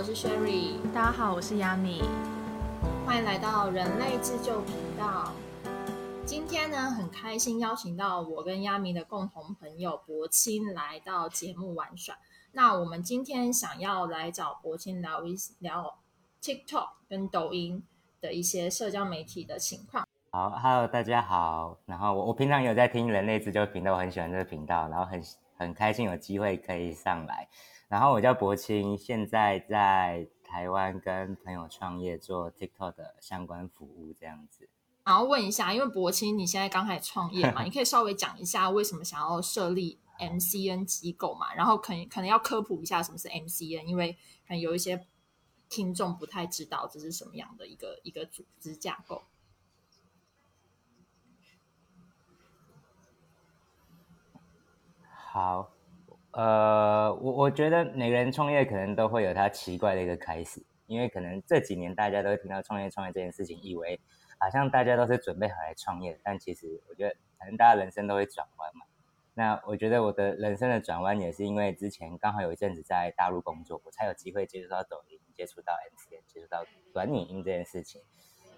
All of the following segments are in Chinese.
我是 Sherry。大家好，我是 Yami。欢迎来到人类自救频道。今天呢，很开心邀请到我跟 Yami 的共同朋友博清来到节目玩耍。那我们今天想要来找博清聊一聊 TikTok 跟抖音的一些社交媒体的情况。好，Hello，大家好。然后我我平常有在听人类自救频道，我很喜欢这个频道，然后很很开心有机会可以上来。然后我叫博清，现在在台湾跟朋友创业做 TikTok 的相关服务，这样子。然后问一下，因为博清你现在刚开始创业嘛，你可以稍微讲一下为什么想要设立 MCN 机构嘛？然后可能可能要科普一下什么是 MCN，因为可能有一些听众不太知道这是什么样的一个一个组织架构。好。呃，我我觉得每个人创业可能都会有他奇怪的一个开始，因为可能这几年大家都听到创业创业这件事情，以为好像大家都是准备好来创业，但其实我觉得可能大家人生都会转弯嘛。那我觉得我的人生的转弯也是因为之前刚好有一阵子在大陆工作，我才有机会接触到抖音，接触到 M C N，接触到短影音这件事情。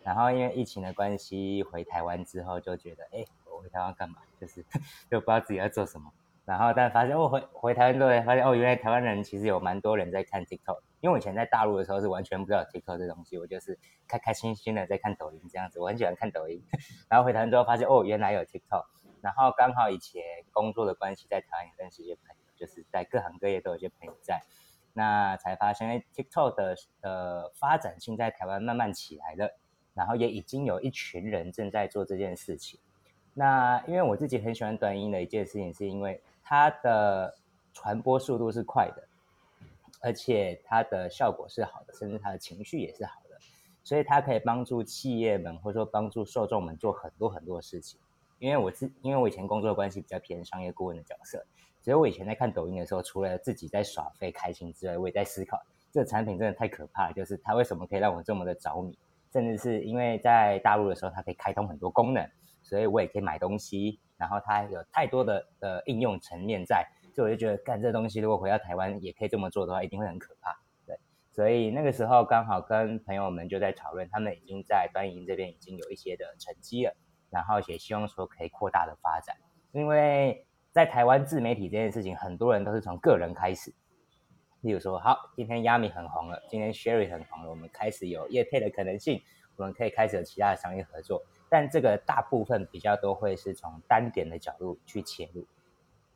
然后因为疫情的关系回台湾之后，就觉得哎，我回台湾干嘛？就是 就不知道自己要做什么。然后，但发现我回回台湾之后，发现哦，原来台湾人其实有蛮多人在看 TikTok。因为我以前在大陆的时候是完全不知道 TikTok 这东西，我就是开开心心的在看抖音这样子。我很喜欢看抖音。然后回台湾之后发现哦，原来有 TikTok。然后刚好以前工作的关系在台湾有认识一些朋友，就是在各行各业都有些朋友在。那才发现，TikTok 的呃发展性在台湾慢慢起来了，然后也已经有一群人正在做这件事情。那因为我自己很喜欢短音的一件事情，是因为它的传播速度是快的，而且它的效果是好的，甚至它的情绪也是好的，所以它可以帮助企业们或者说帮助受众们做很多很多事情。因为我自因为我以前工作关系比较偏商业顾问的角色，所以我以前在看抖音的时候，除了自己在耍废开心之外，我也在思考这个产品真的太可怕，就是它为什么可以让我这么的着迷，甚至是因为在大陆的时候，它可以开通很多功能，所以我也可以买东西。然后它有太多的呃应用层面在，所以我就觉得干这东西，如果回到台湾也可以这么做的话，一定会很可怕。对，所以那个时候刚好跟朋友们就在讨论，他们已经在端影这边已经有一些的成绩了，然后也希望说可以扩大的发展。因为在台湾自媒体这件事情，很多人都是从个人开始，例如说，好，今天 Yami 很红了，今天 Sherry 很红了，我们开始有业配的可能性，我们可以开始有其他的商业合作。但这个大部分比较都会是从单点的角度去切入，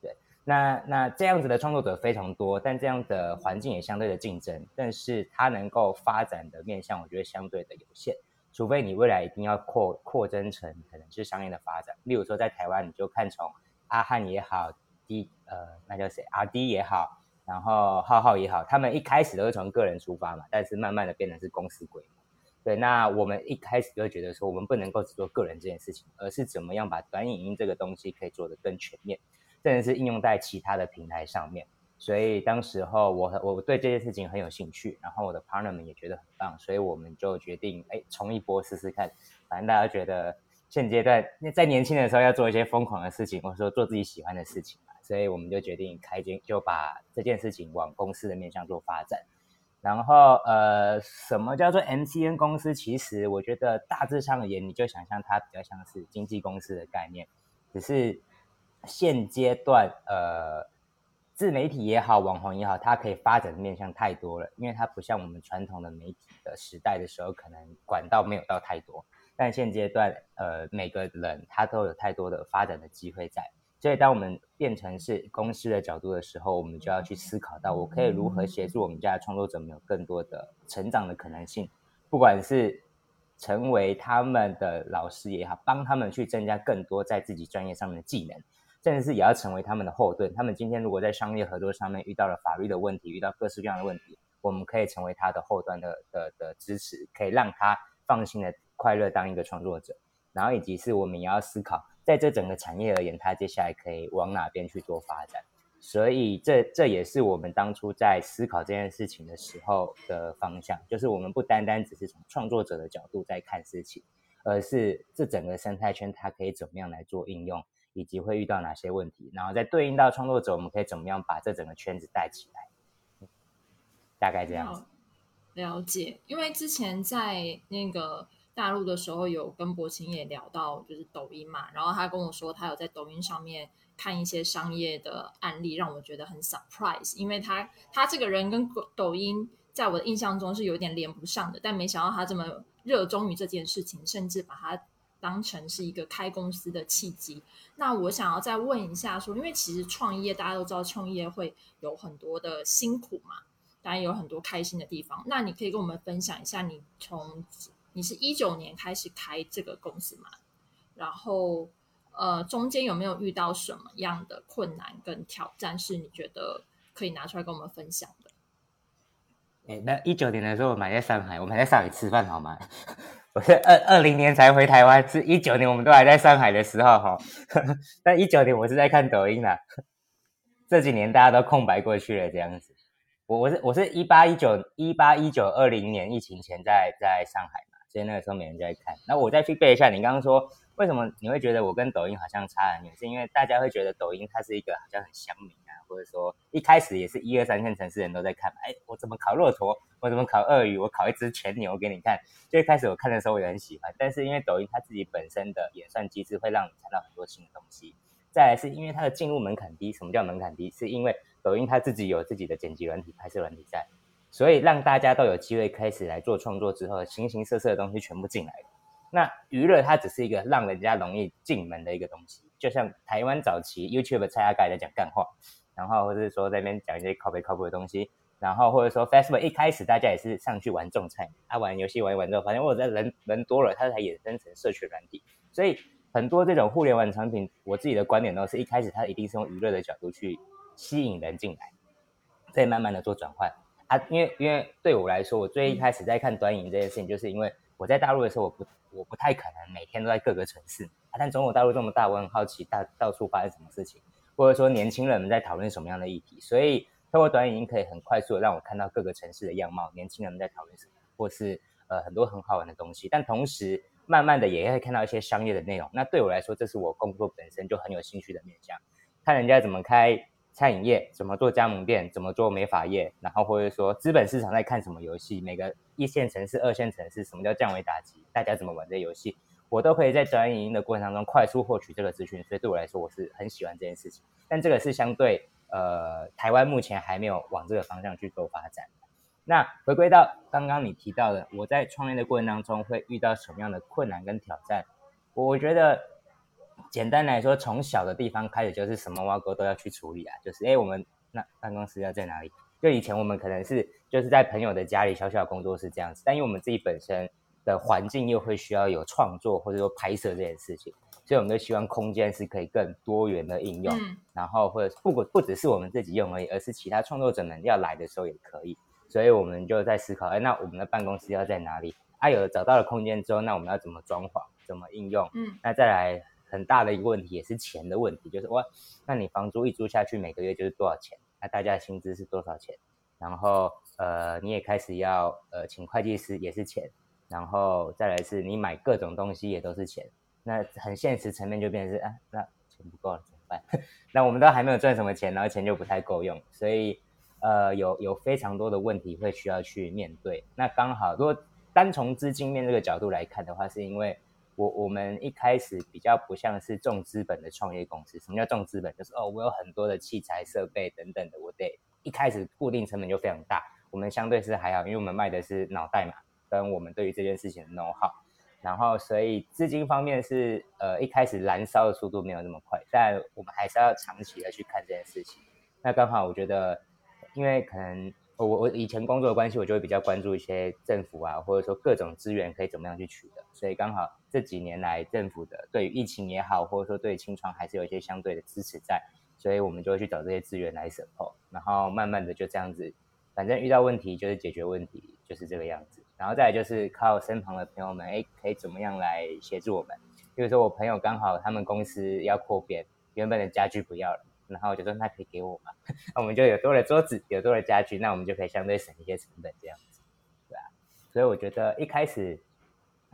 对，那那这样子的创作者非常多，但这样的环境也相对的竞争，但是它能够发展的面向，我觉得相对的有限，除非你未来一定要扩扩增成可能是商业的发展，例如说在台湾，你就看从阿汉也好，D 呃那叫谁阿 D 也好，然后浩浩也好，他们一开始都是从个人出发嘛，但是慢慢的变成是公司规模。对，那我们一开始就觉得说，我们不能够只做个人这件事情，而是怎么样把短影音这个东西可以做得更全面，甚至是应用在其他的平台上面。所以当时候我我对这件事情很有兴趣，然后我的 partner 们也觉得很棒，所以我们就决定哎冲一波试试看。反正大家觉得现阶段在年轻的时候要做一些疯狂的事情，或者说做自己喜欢的事情嘛，所以我们就决定开间就把这件事情往公司的面向做发展。然后，呃，什么叫做 MCN 公司？其实我觉得大致上而言，你就想象它比较像是经纪公司的概念。只是现阶段，呃，自媒体也好，网红也好，它可以发展的面向太多了，因为它不像我们传统的媒体的时代的时候，可能管道没有到太多。但现阶段，呃，每个人他都有太多的发展的机会在。所以，当我们变成是公司的角度的时候，我们就要去思考到，我可以如何协助我们家的创作者们有更多的成长的可能性，不管是成为他们的老师也好，帮他们去增加更多在自己专业上面的技能，甚至是也要成为他们的后盾。他们今天如果在商业合作上面遇到了法律的问题，遇到各式各样的问题，我们可以成为他的后端的的的支持，可以让他放心的快乐当一个创作者。然后，以及是我们也要思考。在这整个产业而言，它接下来可以往哪边去做发展？所以这这也是我们当初在思考这件事情的时候的方向，就是我们不单单只是从创作者的角度在看事情，而是这整个生态圈它可以怎么样来做应用，以及会遇到哪些问题，然后再对应到创作者，我们可以怎么样把这整个圈子带起来？大概这样子。了解，因为之前在那个大陆的时候，有跟博清也聊到，就是抖音嘛，然后他跟我说，他有在抖音上面看一些商业的案例，让我觉得很 surprise，因为他他这个人跟抖音在我的印象中是有点连不上的，但没想到他这么热衷于这件事情，甚至把它。当成是一个开公司的契机。那我想要再问一下，说，因为其实创业大家都知道，创业会有很多的辛苦嘛，当然有很多开心的地方。那你可以跟我们分享一下，你从你是一九年开始开这个公司嘛？然后呃，中间有没有遇到什么样的困难跟挑战，是你觉得可以拿出来跟我们分享的？哎，那一九年的时候，我们还在上海，我们还在上海吃饭，好吗？我是二二零年才回台湾，是一九年我们都还在上海的时候哈。但一九年我是在看抖音啦，这几年大家都空白过去了这样子。我我是我是一八一九一八一九二零年疫情前在在上海嘛，所以那个时候没人在看。那我再去背一下，你刚刚说为什么你会觉得我跟抖音好像差很远？是因为大家会觉得抖音它是一个好像很乡民啊。或者说一开始也是一二三线城市人都在看，哎，我怎么烤骆驼？我怎么烤鳄鱼？我烤一只全牛给你看。最开始我看的时候我也很喜欢，但是因为抖音它自己本身的演算机制会让你看到很多新的东西。再来是因为它的进入门槛低。什么叫门槛低？是因为抖音它自己有自己的剪辑软体、拍摄软体在，所以让大家都有机会开始来做创作之后，形形色色的东西全部进来。那娱乐它只是一个让人家容易进门的一个东西，就像台湾早期 YouTube 蔡阿盖在讲干话。然后或者是说在那边讲一些靠背靠谱的东西，然后或者说 Facebook 一开始大家也是上去玩种菜，他玩游戏玩一玩之后，发现我在人人多了，他才衍生成社群软体。所以很多这种互联网产品，我自己的观点都是一开始它一定是用娱乐的角度去吸引人进来，再慢慢的做转换啊。因为因为对我来说，我最一开始在看短影这件事情，就是因为我在大陆的时候，我不我不太可能每天都在各个城市啊，但中国大陆这么大，我很好奇大到处发生什么事情。或者说年轻人们在讨论什么样的议题，所以透过短影音可以很快速的让我看到各个城市的样貌，年轻人们在讨论什么，或是呃很多很好玩的东西。但同时，慢慢的也会看到一些商业的内容。那对我来说，这是我工作本身就很有兴趣的面向，看人家怎么开餐饮业，怎么做加盟店，怎么做美发业，然后或者说资本市场在看什么游戏，每个一线城市、二线城市什么叫降维打击，大家怎么玩这游戏。我都可以在转影音的过程当中快速获取这个资讯，所以对我来说我是很喜欢这件事情。但这个是相对呃台湾目前还没有往这个方向去做发展。那回归到刚刚你提到的，我在创业的过程当中会遇到什么样的困难跟挑战？我觉得简单来说，从小的地方开始就是什么挖沟都要去处理啊，就是哎我们那办公室要在哪里？就以前我们可能是就是在朋友的家里小小的工作室这样子，但因为我们自己本身。的环境又会需要有创作或者说拍摄这件事情，所以我们就希望空间是可以更多元的应用，然后或者不不不只是我们自己用而已，而是其他创作者们要来的时候也可以。所以我们就在思考，哎，那我们的办公室要在哪里？啊，有了找到了空间之后，那我们要怎么装潢？怎么应用？嗯，那再来很大的一个问题也是钱的问题，就是哇，那你房租一租下去每个月就是多少钱？那大家薪资是多少钱？然后呃，你也开始要呃请会计师也是钱。然后再来是，你买各种东西也都是钱，那很现实层面就变成是啊，那钱不够了怎么办？那我们都还没有赚什么钱，然后钱就不太够用，所以呃有有非常多的问题会需要去面对。那刚好如果单从资金面这个角度来看的话，是因为我我们一开始比较不像是重资本的创业公司。什么叫重资本？就是哦，我有很多的器材设备等等的，我得一开始固定成本就非常大。我们相对是还好，因为我们卖的是脑袋嘛。跟我们对于这件事情的 know how，然后所以资金方面是呃一开始燃烧的速度没有那么快，但我们还是要长期的去看这件事情。那刚好我觉得，因为可能我我以前工作的关系，我就会比较关注一些政府啊，或者说各种资源可以怎么样去取得。所以刚好这几年来政府的对于疫情也好，或者说对清创还是有一些相对的支持在，所以我们就会去找这些资源来省破然后慢慢的就这样子，反正遇到问题就是解决问题，就是这个样子。然后再来就是靠身旁的朋友们，哎，可以怎么样来协助我们？比如说我朋友刚好他们公司要扩编，原本的家具不要了，然后我就说那可以给我吗？那我们就有多了桌子，有多了家具，那我们就可以相对省一些成本，这样子，对吧？所以我觉得一开始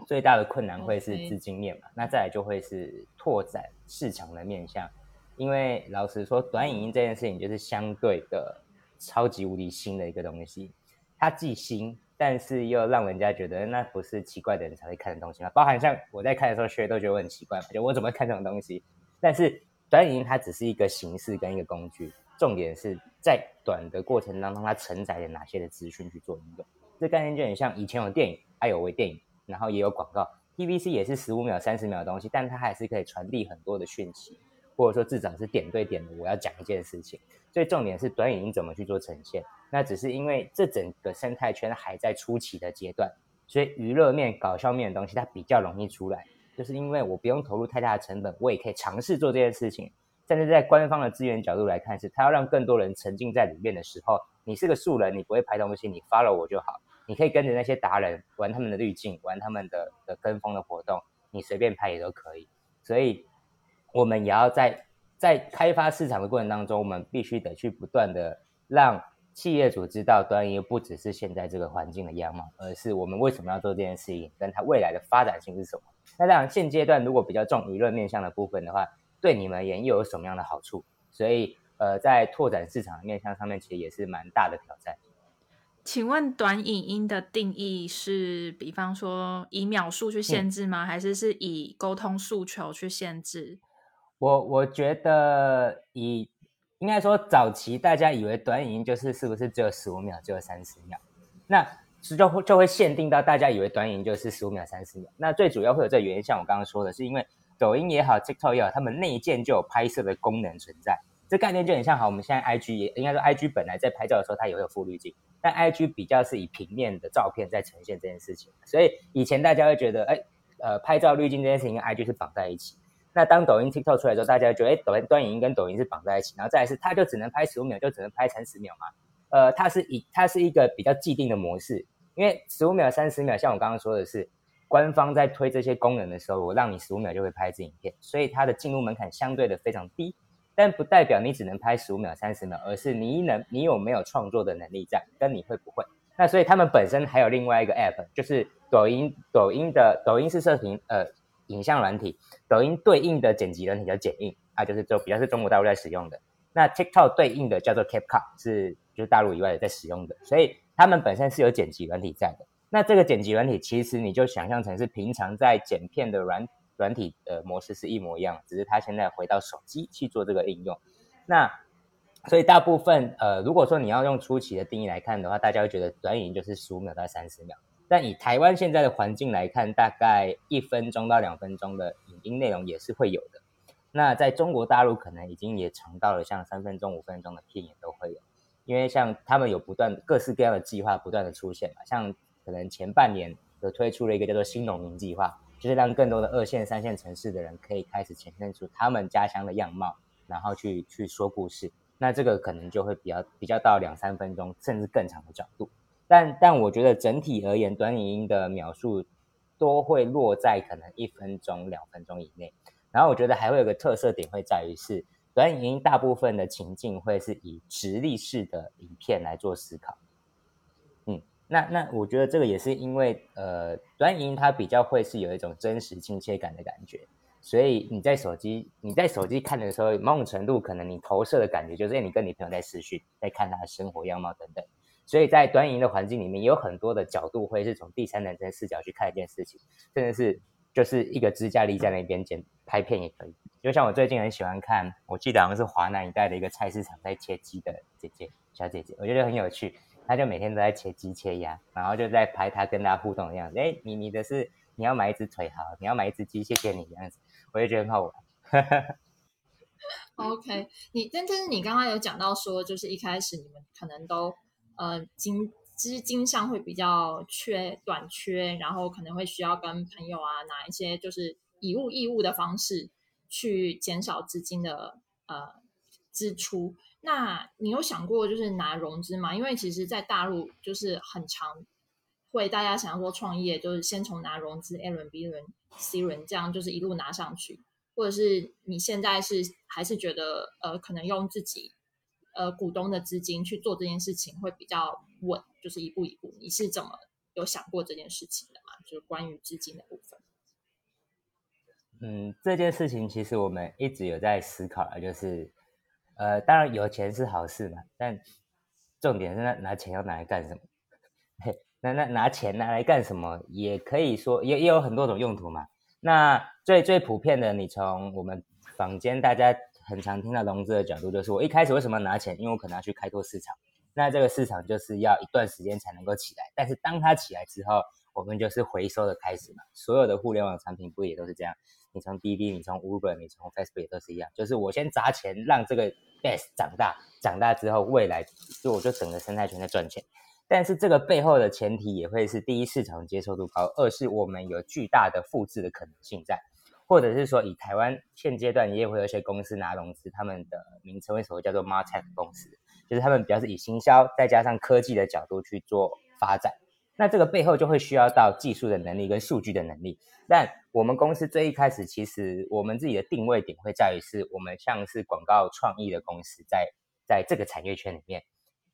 最大的困难会是资金面嘛，那再来就会是拓展市场的面向，因为老实说，短影音这件事情就是相对的超级无敌新的一个东西。它既新，但是又让人家觉得那不是奇怪的人才会看的东西嘛？包含像我在看的时候，学都觉得我很奇怪，就我怎么会看这种东西？但是短影音它只是一个形式跟一个工具，重点是在短的过程当中，它承载了哪些的资讯去做应用。这概念就很像以前有电影，还有微电影，然后也有广告，TVC 也是十五秒、三十秒的东西，但它还是可以传递很多的讯息。或者说至少是点对点的，我要讲一件事情。所以重点是短影音怎么去做呈现。那只是因为这整个生态圈还在初期的阶段，所以娱乐面、搞笑面的东西它比较容易出来，就是因为我不用投入太大的成本，我也可以尝试做这件事情。但是在官方的资源角度来看，是它要让更多人沉浸在里面的时候，你是个素人，你不会拍东西，你 follow 我就好，你可以跟着那些达人玩他们的滤镜，玩他们的的跟风的活动，你随便拍也都可以。所以。我们也要在在开发市场的过程当中，我们必须得去不断的让企业主知道，端游不只是现在这个环境的样貌，而是我们为什么要做这件事情，跟它未来的发展性是什么。那当然，现阶段如果比较重舆论面向的部分的话，对你们而言又有什么样的好处？所以，呃，在拓展市场面向上面，其实也是蛮大的挑战。请问短影音的定义是，比方说以秒数去限制吗？还是是以沟通诉求去限制？我我觉得以应该说早期大家以为短影音就是是不是只有十五秒，只有三十秒，那就会就会限定到大家以为短影音就是十五秒、三十秒。那最主要会有这原因，像我刚刚说的，是因为抖音也好，TikTok 也好，他们内建就有拍摄的功能存在。这概念就很像好，我们现在 IG 也应该说 IG 本来在拍照的时候它也会有负滤镜，但 IG 比较是以平面的照片在呈现这件事情，所以以前大家会觉得，哎，呃，拍照滤镜这件事情跟 IG 是绑在一起。那当抖音 TikTok 出来之后，大家觉得，哎，抖音端影音跟抖音是绑在一起，然后再来是，它就只能拍十五秒，就只能拍三十秒嘛？呃，它是以它是一个比较既定的模式，因为十五秒、三十秒，像我刚刚说的是，官方在推这些功能的时候，我让你十五秒就会拍一支影片，所以它的进入门槛相对的非常低，但不代表你只能拍十五秒、三十秒，而是你能你有没有创作的能力在，跟你会不会？那所以他们本身还有另外一个 App，就是抖音，抖音的抖音是视频，呃。影像软体，抖音对应的剪辑软体叫剪映啊，就是就比较是中国大陆在使用的。那 TikTok 对应的叫做 CapCut，是就是大陆以外的在使用的，所以他们本身是有剪辑软体在的。那这个剪辑软体其实你就想象成是平常在剪片的软软体的模式是一模一样，只是它现在回到手机去做这个应用。那所以大部分呃，如果说你要用初期的定义来看的话，大家会觉得短影就是十五秒到三十秒。但以台湾现在的环境来看，大概一分钟到两分钟的影音内容也是会有的。那在中国大陆可能已经也尝到了像三分钟、五分钟的片也都会有，因为像他们有不断各式各样的计划不断的出现嘛，像可能前半年有推出了一个叫做新农民计划，就是让更多的二线、三线城市的人可以开始呈现出他们家乡的样貌，然后去去说故事。那这个可能就会比较比较到两三分钟甚至更长的角度。但但我觉得整体而言，短影音的描述都会落在可能一分钟、两分钟以内。然后我觉得还会有个特色点，会在于是短影音大部分的情境会是以直立式的影片来做思考。那那我觉得这个也是因为呃，短影音它比较会是有一种真实亲切感的感觉，所以你在手机你在手机看的时候，某种程度可能你投射的感觉就是你跟你朋友在视讯，在看他的生活样貌等等。所以在短影音的环境里面，有很多的角度会是从第三人称视角去看一件事情，甚至是就是一个支架立在那边剪拍片也可以。就像我最近很喜欢看，我记得好像是华南一带的一个菜市场在切鸡的姐姐小姐姐，我觉得很有趣。他就每天都在切鸡切鸭，然后就在拍他跟大家互动的样子。哎，你你的是你要买一只腿好，你要买一只鸡，谢谢你这样子，我就觉得很好玩。OK，你但但是你刚刚有讲到说，就是一开始你们可能都。呃，金资金上会比较缺短缺，然后可能会需要跟朋友啊拿一些就是以物易物的方式去减少资金的呃支出。那你有想过就是拿融资吗？因为其实，在大陆就是很常会大家想要说创业，就是先从拿融资 A 轮、B 轮、C 轮这样就是一路拿上去，或者是你现在是还是觉得呃可能用自己。呃，股东的资金去做这件事情会比较稳，就是一步一步。你是怎么有想过这件事情的吗？就是关于资金的部分。嗯，这件事情其实我们一直有在思考啊，就是呃，当然有钱是好事嘛，但重点是那拿钱要拿来干什么？那那拿钱拿来干什么？也可以说也也有很多种用途嘛。那最最普遍的，你从我们坊间大家很常听到融资的角度，就是我一开始为什么拿钱？因为我可能要去开拓市场。那这个市场就是要一段时间才能够起来，但是当它起来之后，我们就是回收的开始嘛。所有的互联网产品不也都是这样？你从滴滴，你从 Uber，你从 Facebook 也都是一样，就是我先砸钱让这个 base 长大，长大之后未来就我就整个生态圈在赚钱。但是这个背后的前提也会是第一市场接受度高，二是我们有巨大的复制的可能性在，或者是说以台湾现阶段也会有一些公司拿融资，他们的名称为什么叫做 Martech 公司？就是他们比较是以行销再加上科技的角度去做发展，那这个背后就会需要到技术的能力跟数据的能力。但我们公司最一开始，其实我们自己的定位点会在于是我们像是广告创意的公司，在在这个产业圈里面，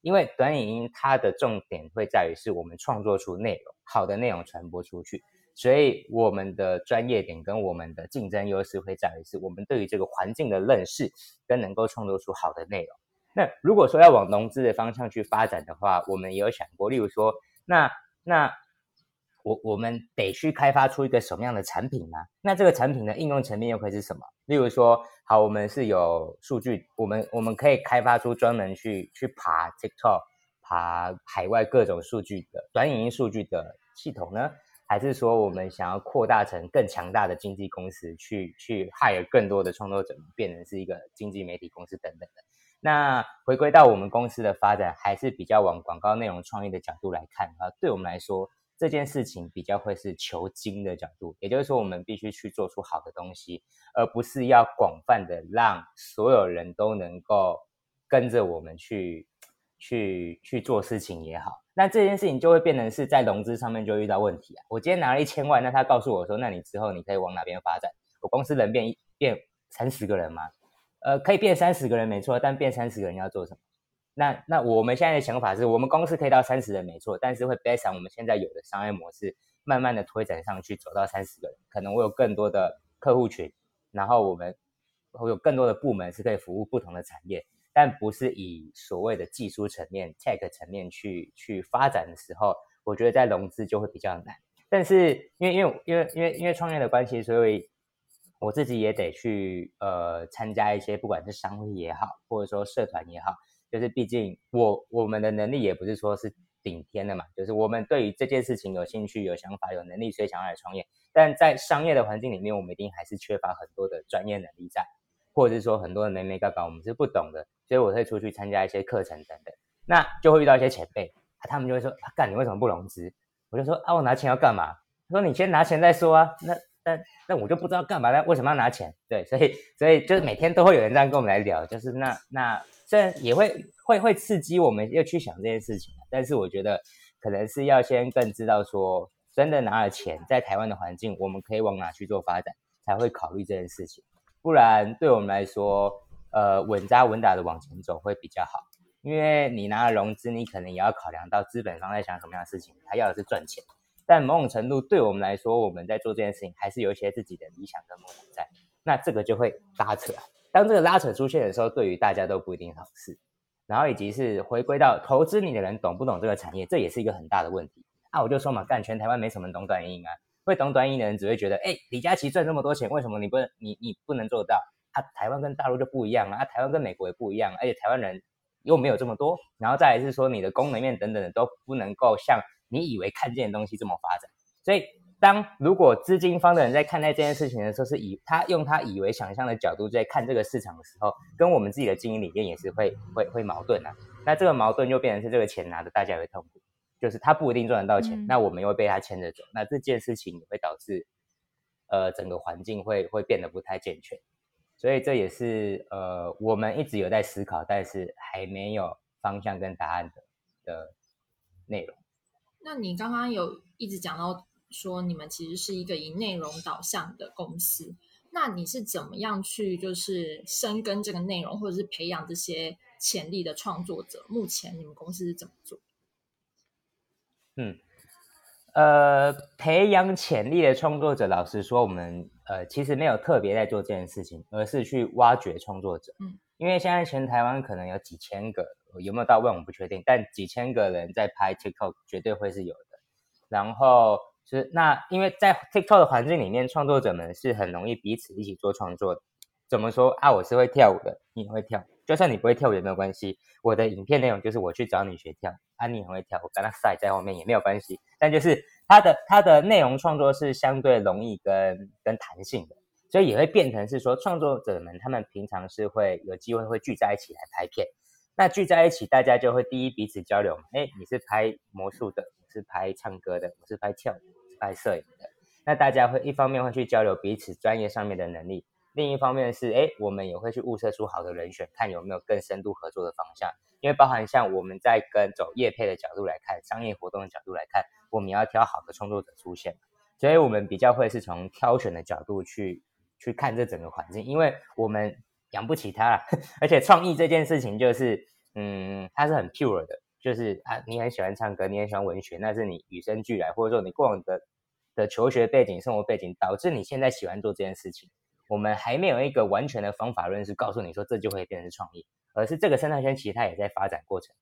因为短影音它的重点会在于是我们创作出内容，好的内容传播出去，所以我们的专业点跟我们的竞争优势会在于是我们对于这个环境的认识跟能够创作出好的内容。那如果说要往融资的方向去发展的话，我们也有想过，例如说，那那我我们得去开发出一个什么样的产品呢？那这个产品的应用层面又会是什么？例如说，好，我们是有数据，我们我们可以开发出专门去去爬 TikTok、爬海外各种数据的短影音数据的系统呢？还是说，我们想要扩大成更强大的经纪公司，去去 hire 更多的创作者，变成是一个经济媒体公司等等的？那回归到我们公司的发展，还是比较往广告内容创意的角度来看啊。对我们来说，这件事情比较会是求精的角度，也就是说，我们必须去做出好的东西，而不是要广泛的让所有人都能够跟着我们去去去做事情也好。那这件事情就会变成是在融资上面就遇到问题啊。我今天拿了一千万，那他告诉我说，那你之后你可以往哪边发展？我公司人变变三十个人吗？呃，可以变三十个人没错，但变三十个人要做什么？那那我们现在的想法是我们公司可以到三十人没错，但是会 based on 我们现在有的商业模式，慢慢的推展上去，走到三十个人，可能我有更多的客户群，然后我们会有更多的部门是可以服务不同的产业，但不是以所谓的技术层面、tech 层面去去发展的时候，我觉得在融资就会比较难。但是因为因为因为因为因为创业的关系，所以。我自己也得去呃参加一些，不管是商会也好，或者说社团也好，就是毕竟我我们的能力也不是说是顶天的嘛，就是我们对于这件事情有兴趣、有想法、有能力，所以想要来创业。但在商业的环境里面，我们一定还是缺乏很多的专业能力在，或者是说很多的没没搞搞我们是不懂的，所以我会出去参加一些课程等等，那就会遇到一些前辈，他们就会说啊：干，你为什么不融资？我就说：啊，我拿钱要干嘛？他说：你先拿钱再说啊。那但那我就不知道干嘛呢？为什么要拿钱？对，所以所以就是每天都会有人这样跟我们来聊，就是那那虽然也会会会刺激我们要去想这件事情，但是我觉得可能是要先更知道说，真的拿了钱在台湾的环境，我们可以往哪去做发展，才会考虑这件事情。不然对我们来说，呃，稳扎稳打的往前走会比较好，因为你拿了融资，你可能也要考量到资本方在想什么样的事情，他要的是赚钱。但某种程度对我们来说，我们在做这件事情还是有一些自己的理想跟梦想在，那这个就会拉扯。当这个拉扯出现的时候，对于大家都不一定好事。然后以及是回归到投资你的人懂不懂这个产业，这也是一个很大的问题。啊，我就说嘛，干全台湾没什么懂短音啊，会懂短音的人只会觉得，哎，李佳琦赚这么多钱，为什么你不能你你不能做到？啊，台湾跟大陆就不一样啊，台湾跟美国也不一样，而且台湾人又没有这么多。然后再来是说你的功能面等等的都不能够像。你以为看见的东西这么发展，所以当如果资金方的人在看待这件事情的时候，是以他用他以为想象的角度在看这个市场的时候，跟我们自己的经营理念也是会会会矛盾啊。那这个矛盾就变成是这个钱拿的大家也会痛苦，就是他不一定赚得到钱，那我们又被他牵着走，那这件事情也会导致呃整个环境会会变得不太健全。所以这也是呃我们一直有在思考，但是还没有方向跟答案的的内容。那你刚刚有一直讲到说，你们其实是一个以内容导向的公司，那你是怎么样去就是深耕这个内容，或者是培养这些潜力的创作者？目前你们公司是怎么做？嗯，呃，培养潜力的创作者，老实说，我们呃其实没有特别在做这件事情，而是去挖掘创作者。嗯，因为现在全台湾可能有几千个有没有到万我不确定，但几千个人在拍 TikTok 绝对会是有的。然后是那因为在 TikTok 的环境里面，创作者们是很容易彼此一起做创作的。怎么说啊？我是会跳舞的，你也会跳，就算你不会跳舞也没有关系。我的影片内容就是我去找你学跳，啊，你很会跳，我跟他晒在后面也没有关系。但就是它的它的内容创作是相对容易跟跟弹性的，所以也会变成是说创作者们他们平常是会有机会会聚在一起来拍片。那聚在一起，大家就会第一彼此交流嘛。哎，你是拍魔术的，我是拍唱歌的，我是拍跳舞、是拍摄影的。那大家会一方面会去交流彼此专业上面的能力。另一方面是，哎，我们也会去物色出好的人选，看有没有更深度合作的方向。因为包含像我们在跟走业配的角度来看，商业活动的角度来看，我们要挑好的创作者出现。所以我们比较会是从挑选的角度去去看这整个环境，因为我们养不起他，而且创意这件事情就是，嗯，他是很 pure 的，就是啊，你很喜欢唱歌，你很喜欢文学，那是你与生俱来，或者说你过往的的求学背景、生活背景导致你现在喜欢做这件事情。我们还没有一个完全的方法论是告诉你说这就会变成创意，而是这个生态圈其实它也在发展过程，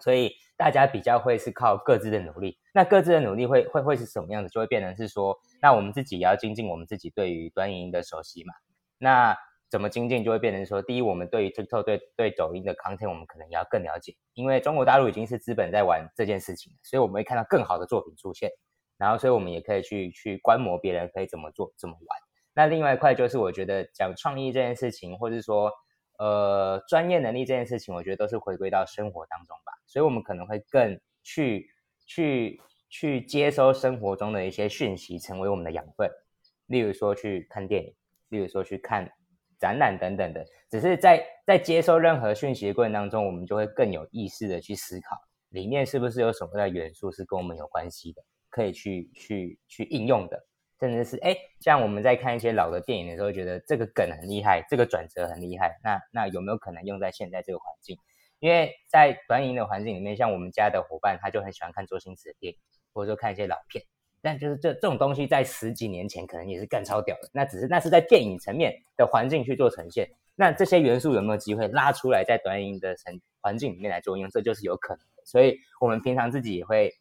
所以大家比较会是靠各自的努力。那各自的努力会会会是什么样子？就会变成是说，那我们自己也要精进我们自己对于端音的熟悉嘛。那怎么精进？就会变成说，第一，我们对于 TikTok 对对抖音的 content 我们可能要更了解，因为中国大陆已经是资本在玩这件事情，所以我们会看到更好的作品出现，然后所以我们也可以去去观摩别人可以怎么做怎么玩。那另外一块就是，我觉得讲创意这件事情，或者说呃专业能力这件事情，我觉得都是回归到生活当中吧。所以，我们可能会更去去去接收生活中的一些讯息，成为我们的养分。例如说去看电影，例如说去看展览等等的。只是在在接收任何讯息的过程当中，我们就会更有意识的去思考，里面是不是有什么的元素是跟我们有关系的，可以去去去应用的。甚至是哎，像我们在看一些老的电影的时候，觉得这个梗很厉害，这个转折很厉害。那那有没有可能用在现在这个环境？因为在短影的环境里面，像我们家的伙伴，他就很喜欢看周星驰的电影，或者说看一些老片。但就是这这种东西，在十几年前可能也是更超屌的。那只是那是在电影层面的环境去做呈现。那这些元素有没有机会拉出来，在短影的层环境里面来作用？这就是有可能的。所以我们平常自己也会。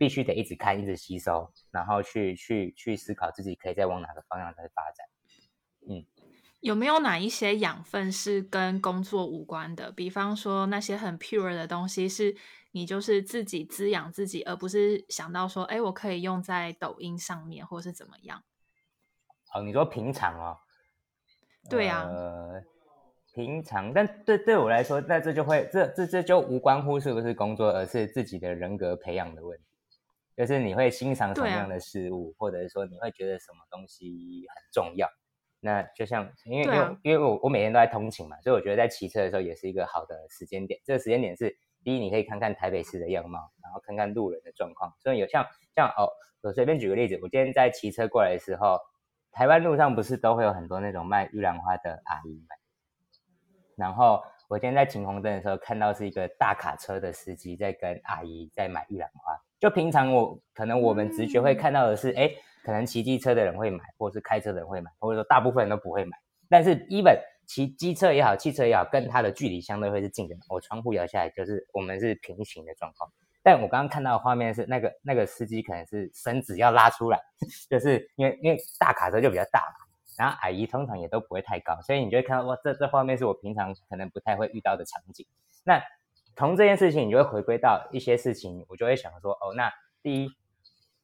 必须得一直看，一直吸收，然后去去去思考自己可以再往哪个方向再发展。嗯，有没有哪一些养分是跟工作无关的？比方说那些很 pure 的东西，是你就是自己滋养自己，而不是想到说，哎，我可以用在抖音上面，或是怎么样？哦，你说平常哦？对呀。呃，平常，但对对我来说，那这就会这这这就无关乎是不是工作，而是自己的人格培养的问题。就是你会欣赏什么样的事物，或者是说你会觉得什么东西很重要？那就像因为因为因为我我每天都在通勤嘛，所以我觉得在骑车的时候也是一个好的时间点。这个时间点是第一，你可以看看台北市的样貌，然后看看路人的状况。所以有像像哦，我随便举个例子，我今天在骑车过来的时候，台湾路上不是都会有很多那种卖玉兰花的阿姨们？然后我今天在停红灯的时候，看到是一个大卡车的司机在跟阿姨在买玉兰花。就平常我可能我们直觉会看到的是，哎，可能骑机车的人会买，或者是开车的人会买，或者说大部分人都不会买。但是，even 骑机车也好，汽车也好，跟它的距离相对会是近的。我窗户摇下来，就是我们是平行的状况。但我刚刚看到的画面是，那个那个司机可能是身子要拉出来，就是因为因为大卡车就比较大嘛，然后矮姨通常也都不会太高，所以你就会看到哇，这这画面是我平常可能不太会遇到的场景。那从这件事情，你就会回归到一些事情，我就会想说，哦，那第一，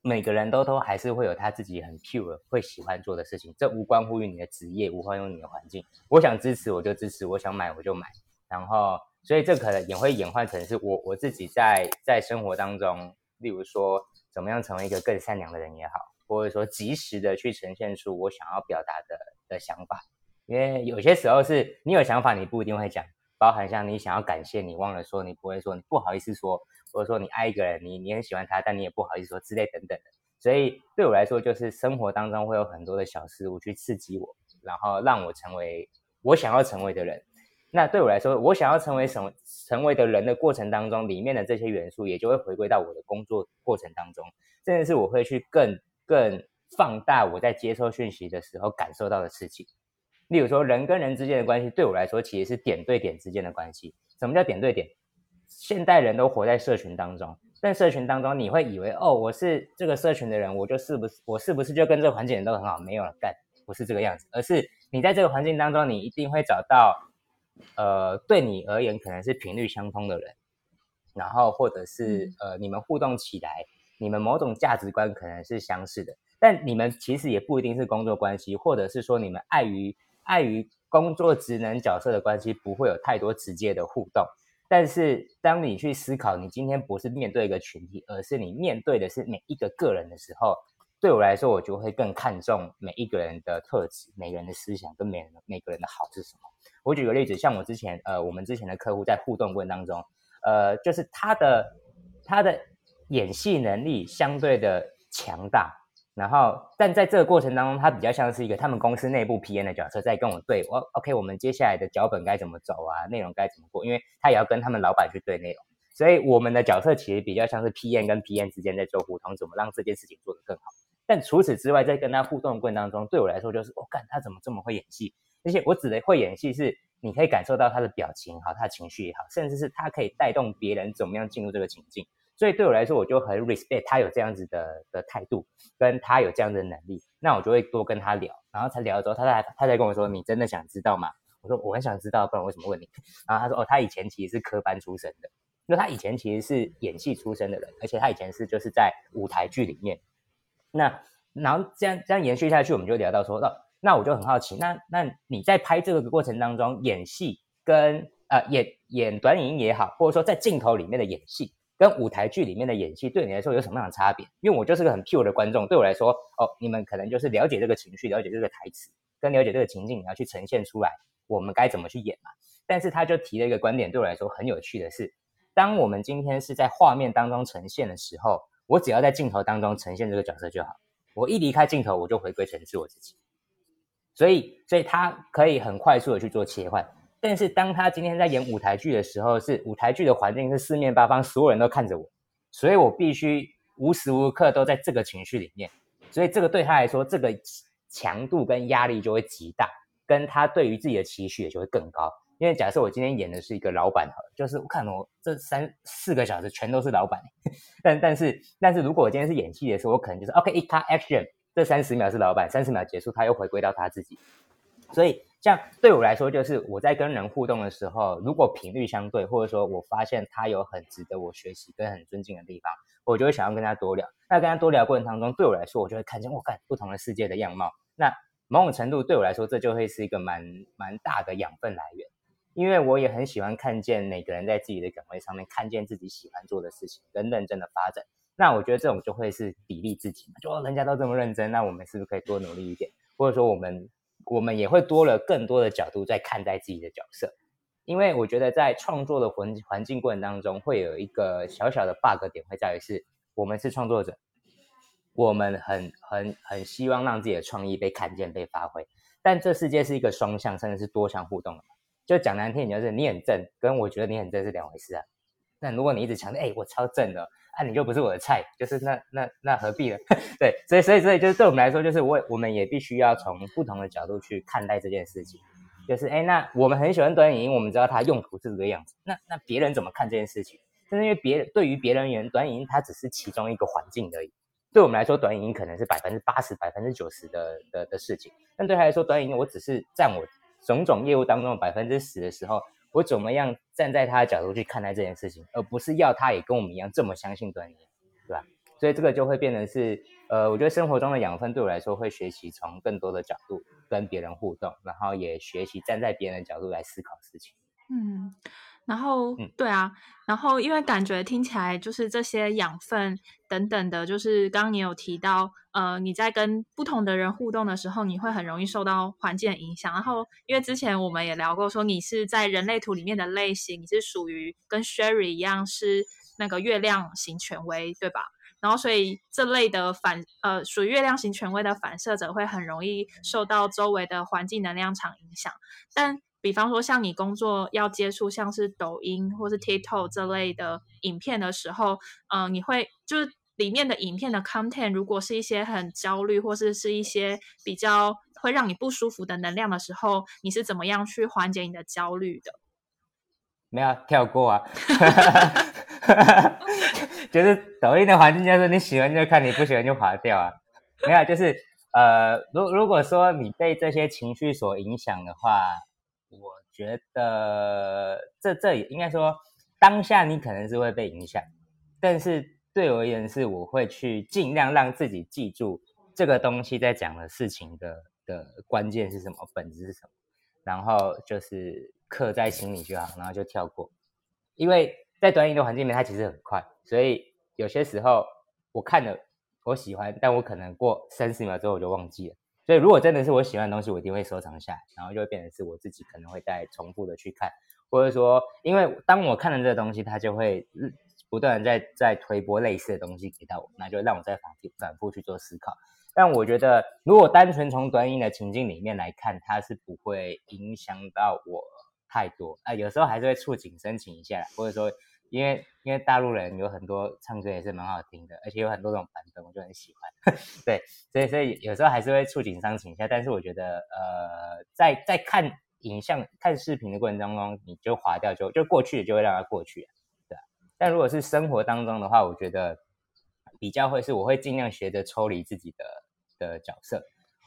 每个人都都还是会有他自己很 pure 会喜欢做的事情，这无关乎于你的职业，无关乎你的环境。我想支持我就支持，我想买我就买。然后，所以这可能也会演换成是我我自己在在生活当中，例如说怎么样成为一个更善良的人也好，或者说及时的去呈现出我想要表达的的想法。因为有些时候是你有想法，你不一定会讲。包含像你想要感谢你忘了说，你不会说，你不好意思说，或者说你爱一个人，你你很喜欢他，但你也不好意思说之类等等的。所以对我来说，就是生活当中会有很多的小事物去刺激我，然后让我成为我想要成为的人。那对我来说，我想要成为什么成为的人的过程当中，里面的这些元素也就会回归到我的工作过程当中，甚至是我会去更更放大我在接收讯息的时候感受到的事情。例如说，人跟人之间的关系，对我来说其实是点对点之间的关系。什么叫点对点？现代人都活在社群当中，但社群当中你会以为哦，我是这个社群的人，我就是不是我是不是就跟这个环境人都很好？没有了，干不是这个样子，而是你在这个环境当中，你一定会找到呃，对你而言可能是频率相通的人，然后或者是呃，你们互动起来，你们某种价值观可能是相似的，但你们其实也不一定是工作关系，或者是说你们碍于碍于。工作职能角色的关系不会有太多直接的互动，但是当你去思考，你今天不是面对一个群体，而是你面对的是每一个个人的时候，对我来说，我就会更看重每一个人的特质、每个人的思想跟每每个人的好是什么。我举个例子，像我之前呃，我们之前的客户在互动过程当中，呃，就是他的他的演戏能力相对的强大。然后，但在这个过程当中，他比较像是一个他们公司内部 PM 的角色，在跟我对我 OK，我们接下来的脚本该怎么走啊？内容该怎么过？因为他也要跟他们老板去对内容，所以我们的角色其实比较像是 PM 跟 PM 之间在做互通，怎么让这件事情做得更好。但除此之外，在跟他互动的过程当中，对我来说就是，我干他怎么这么会演戏？而且我指的会演戏是，你可以感受到他的表情好，他的情绪也好，甚至是他可以带动别人怎么样进入这个情境。所以对我来说，我就很 respect 他有这样子的的态度，跟他有这样的能力，那我就会多跟他聊，然后才聊了之后，他才他才跟我说：“你真的想知道吗？”我说：“我很想知道，不然为什么问你？”然后他说：“哦，他以前其实是科班出身的，因为他以前其实是演戏出身的人，而且他以前是就是在舞台剧里面。那然后这样这样延续下去，我们就聊到说，那那我就很好奇，那那你在拍这个过程当中，演戏跟呃演演短影也好，或者说在镜头里面的演戏。跟舞台剧里面的演戏对你来说有什么样的差别？因为我就是个很 pure 的观众，对我来说，哦，你们可能就是了解这个情绪，了解这个台词，跟了解这个情境，你要去呈现出来，我们该怎么去演嘛？但是他就提了一个观点，对我来说很有趣的是，当我们今天是在画面当中呈现的时候，我只要在镜头当中呈现这个角色就好，我一离开镜头，我就回归成是我自己。所以，所以他可以很快速的去做切换。但是当他今天在演舞台剧的时候，是舞台剧的环境是四面八方，所有人都看着我，所以我必须无时无刻都在这个情绪里面，所以这个对他来说，这个强度跟压力就会极大，跟他对于自己的期许也就会更高。因为假设我今天演的是一个老板，就是我看我这三四个小时全都是老板，但但是但是如果我今天是演戏的时候，我可能就是 OK 一卡 action，这三十秒是老板，三十秒结束，他又回归到他自己，所以。像对我来说，就是我在跟人互动的时候，如果频率相对，或者说我发现他有很值得我学习跟很尊敬的地方，我就会想要跟他多聊。那跟他多聊过程当中，对我来说，我就会看见我看不同的世界的样貌。那某种程度对我来说，这就会是一个蛮蛮大的养分来源，因为我也很喜欢看见每个人在自己的岗位上面看见自己喜欢做的事情跟认真的发展。那我觉得这种就会是砥砺自己嘛，就人家都这么认真，那我们是不是可以多努力一点？或者说我们。我们也会多了更多的角度在看待自己的角色，因为我觉得在创作的环环境过程当中，会有一个小小的 bug 点，会在于是我们是创作者，我们很很很希望让自己的创意被看见、被发挥，但这世界是一个双向甚至是多向互动的，就讲难听点，就是你很正，跟我觉得你很正是两回事啊。那如果你一直强调，哎，我超正的。啊，你就不是我的菜，就是那那那何必呢？对，所以所以所以就是对我们来说，就是我我们也必须要从不同的角度去看待这件事情。就是哎，那我们很喜欢短影音，我们知道它用途是这个样子。那那别人怎么看这件事情？就是因为别人对于别人而言，短影音它只是其中一个环境而已。对我们来说，短影音可能是百分之八十、百分之九十的的的事情。但对他来说，短影音我只是占我种种业务当中百分之十的时候。我怎么样站在他的角度去看待这件事情，而不是要他也跟我们一样这么相信端倪，对吧？所以这个就会变成是，呃，我觉得生活中的养分对我来说会学习从更多的角度跟别人互动，然后也学习站在别人的角度来思考事情。嗯。然后，对啊，然后因为感觉听起来就是这些养分等等的，就是刚刚你有提到，呃，你在跟不同的人互动的时候，你会很容易受到环境的影响。然后，因为之前我们也聊过，说你是在人类图里面的类型，你是属于跟 Sherry 一样是那个月亮型权威，对吧？然后，所以这类的反呃，属于月亮型权威的反射者会很容易受到周围的环境能量场影响，但。比方说，像你工作要接触像是抖音或是 TikTok 这类的影片的时候，嗯，你会就是里面的影片的 content，如果是一些很焦虑或是是一些比较会让你不舒服的能量的时候，你是怎么样去缓解你的焦虑的？没有跳过啊。就是抖音的环境，就是你喜欢就看，你不喜欢就划掉啊。没有，就是呃，如如果说你被这些情绪所影响的话，我觉得这这也应该说当下你可能是会被影响，但是对我而言是，我会去尽量让自己记住这个东西在讲的事情的的关键是什么，本质是什么，然后就是刻在心里就好，然后就跳过，因为。在短影的环境里面，它其实很快，所以有些时候我看了我喜欢，但我可能过三十秒之后我就忘记了。所以如果真的是我喜欢的东西，我一定会收藏下来，然后就会变成是我自己可能会再重复的去看，或者说，因为当我看了这个东西，它就会不断在在推播类似的东西给到我，那就让我再反反复去做思考。但我觉得，如果单纯从短影的情境里面来看，它是不会影响到我太多啊，有时候还是会触景生情一下，或者说。因为因为大陆人有很多唱歌也是蛮好听的，而且有很多种版本，我就很喜欢。对，所以所以有时候还是会触景伤情一下。但是我觉得，呃，在在看影像、看视频的过程当中，你就划掉，就就过去，就会让它过去，对。但如果是生活当中的话，我觉得比较会是，我会尽量学着抽离自己的的角色，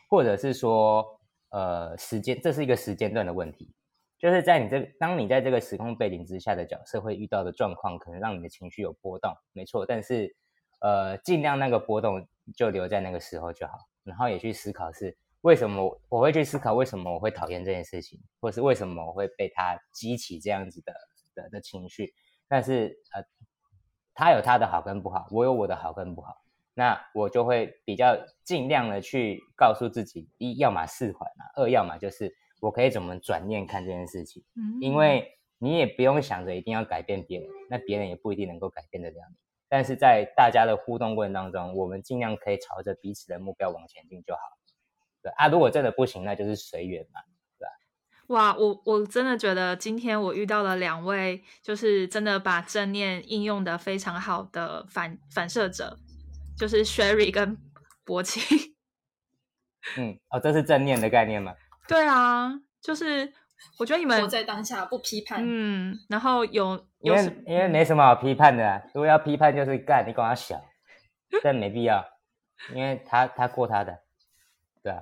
或者是说，呃，时间，这是一个时间段的问题。就是在你这，当你在这个时空背景之下的角色会遇到的状况，可能让你的情绪有波动，没错。但是，呃，尽量那个波动就留在那个时候就好，然后也去思考是为什么我会去思考为什么我会讨厌这件事情，或是为什么我会被他激起这样子的的的情绪。但是，呃，他有他的好跟不好，我有我的好跟不好，那我就会比较尽量的去告诉自己，一要么释怀嘛，二要么就是。我可以怎么转念看这件事情？嗯，因为你也不用想着一定要改变别人，那别人也不一定能够改变得了你。但是在大家的互动过程当中，我们尽量可以朝着彼此的目标往前进就好。对啊，如果真的不行，那就是随缘嘛？哇，我我真的觉得今天我遇到了两位，就是真的把正念应用的非常好的反反射者，就是 Sherry 跟博清。嗯，哦，这是正念的概念吗？对啊，就是我觉得你们活在当下不批判，嗯，然后有因为因为没什么好批判的，如果要批判就是干你管他小，但没必要，因为他他过他的，对啊，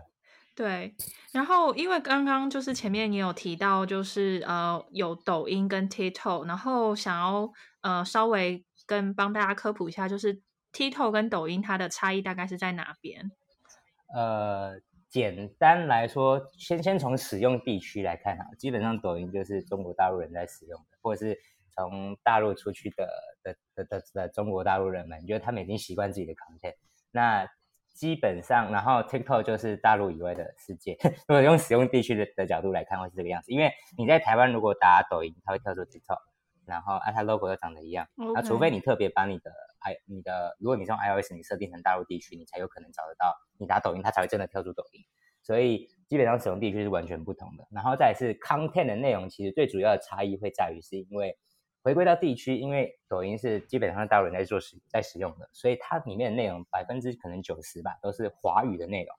对，然后因为刚刚就是前面你有提到，就是呃有抖音跟 TikTok，然后想要呃稍微跟帮大家科普一下，就是 TikTok 跟抖音它的差异大概是在哪边？呃。简单来说，先先从使用地区来看哈，基本上抖音就是中国大陆人在使用的，或者是从大陆出去的的的的的中国大陆人们，觉得他们已经习惯自己的 content。那基本上，然后 TikTok 就是大陆以外的世界。如果用使用地区的的角度来看，会是这个样子。因为你在台湾如果打抖音，它会跳出 TikTok，然后啊它 logo 又长得一样，那除非你特别把你的 i 你的，如果你用 iOS，你设定成大陆地区，你才有可能找得到。你打抖音，它才会真的跳出抖音。所以基本上使用地区是完全不同的，然后再是 content 的内容，其实最主要的差异会在于，是因为回归到地区，因为抖音是基本上大陆人在做使在使用的，所以它里面的内容百分之可能九十吧都是华语的内容。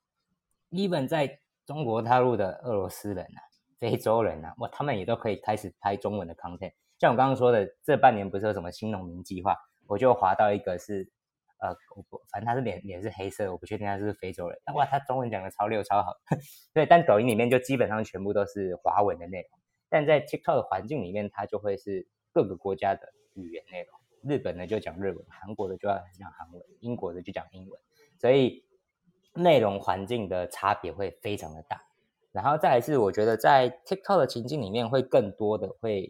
even 在中国大陆的俄罗斯人啊、非洲人啊，哇，他们也都可以开始拍中文的 content。像我刚刚说的，这半年不是有什么新农民计划，我就划到一个是。呃，我不，反正他是脸脸是黑色，我不确定他是非洲人。哇，他中文讲的超溜超好，对。但抖音里面就基本上全部都是华文的内容，但在 TikTok 的环境里面，它就会是各个国家的语言内容。日本的就讲日文，韩国的就要讲韩文，英国的就讲英文，所以内容环境的差别会非常的大。然后再是，我觉得在 TikTok 的情境里面会更多的会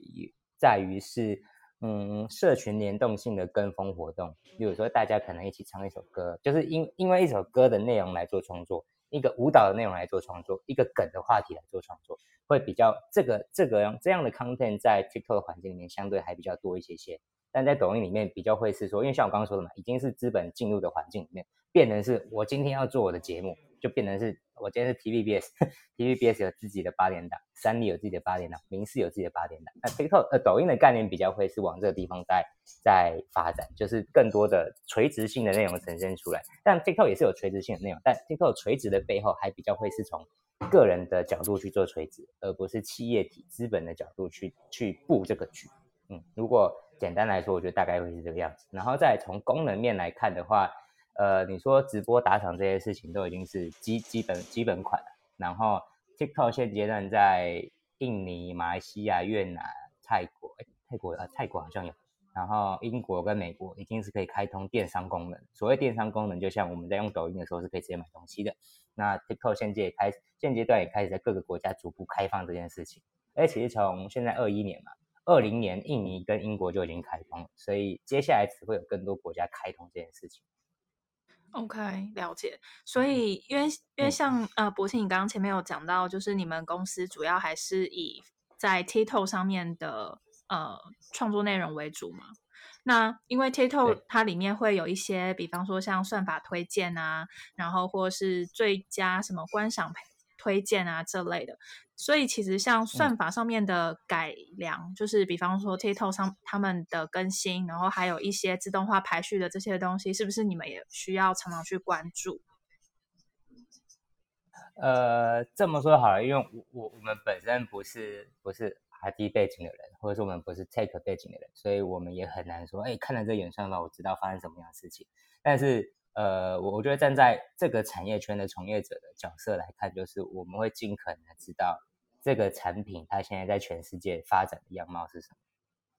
在于是。嗯，社群联动性的跟风活动，比如说大家可能一起唱一首歌，就是因因为一首歌的内容来做创作，一个舞蹈的内容来做创作，一个梗的话题来做创作，会比较这个这个这样的 content 在 TikTok 的环境里面相对还比较多一些些，但在抖音里面比较会是说，因为像我刚刚说的嘛，已经是资本进入的环境里面，变成是我今天要做我的节目，就变成是。我今天是 TVBS，TVBS 有自己的八点档，三立有自己的八点档，明视有自己的八点档。那 TikTok 呃抖音的概念比较会是往这个地方在在发展，就是更多的垂直性的内容呈现出来。但 TikTok 也是有垂直性的内容，但 TikTok 垂直的背后还比较会是从个人的角度去做垂直，而不是企业体资本的角度去去布这个局。嗯，如果简单来说，我觉得大概会是这个样子。然后再从功能面来看的话，呃，你说直播打赏这些事情都已经是基基本基本款。然后 TikTok 现阶段在印尼、马来西亚、越南、泰国，哎，泰国啊，泰国好像有。然后英国跟美国已经是可以开通电商功能。所谓电商功能，就像我们在用抖音的时候是可以直接买东西的。那 TikTok 现阶开现阶段也开始在各个国家逐步开放这件事情。而其实从现在二一年嘛。二零年，印尼跟英国就已经开通，所以接下来只会有更多国家开通这件事情。OK，了解。所以，因为因为像呃，博清，你刚刚前面有讲到，就是你们公司主要还是以在 TikTok 上面的呃创作内容为主嘛？那因为 TikTok 它里面会有一些，比方说像算法推荐啊，然后或是最佳什么观赏推荐啊这类的。所以其实像算法上面的改良，就是比方说 TikTok 上他们的更新，然后还有一些自动化排序的这些东西，是不是你们也需要常常去关注？呃，这么说好了，因为我我我们本身不是不是 ID 背景的人，或者说我们不是 Take 背景的人，所以我们也很难说，哎，看了这演算法，我知道发生什么样的事情。但是呃，我我觉得站在这个产业圈的从业者的角色来看，就是我们会尽可能知道这个产品它现在在全世界发展的样貌是什么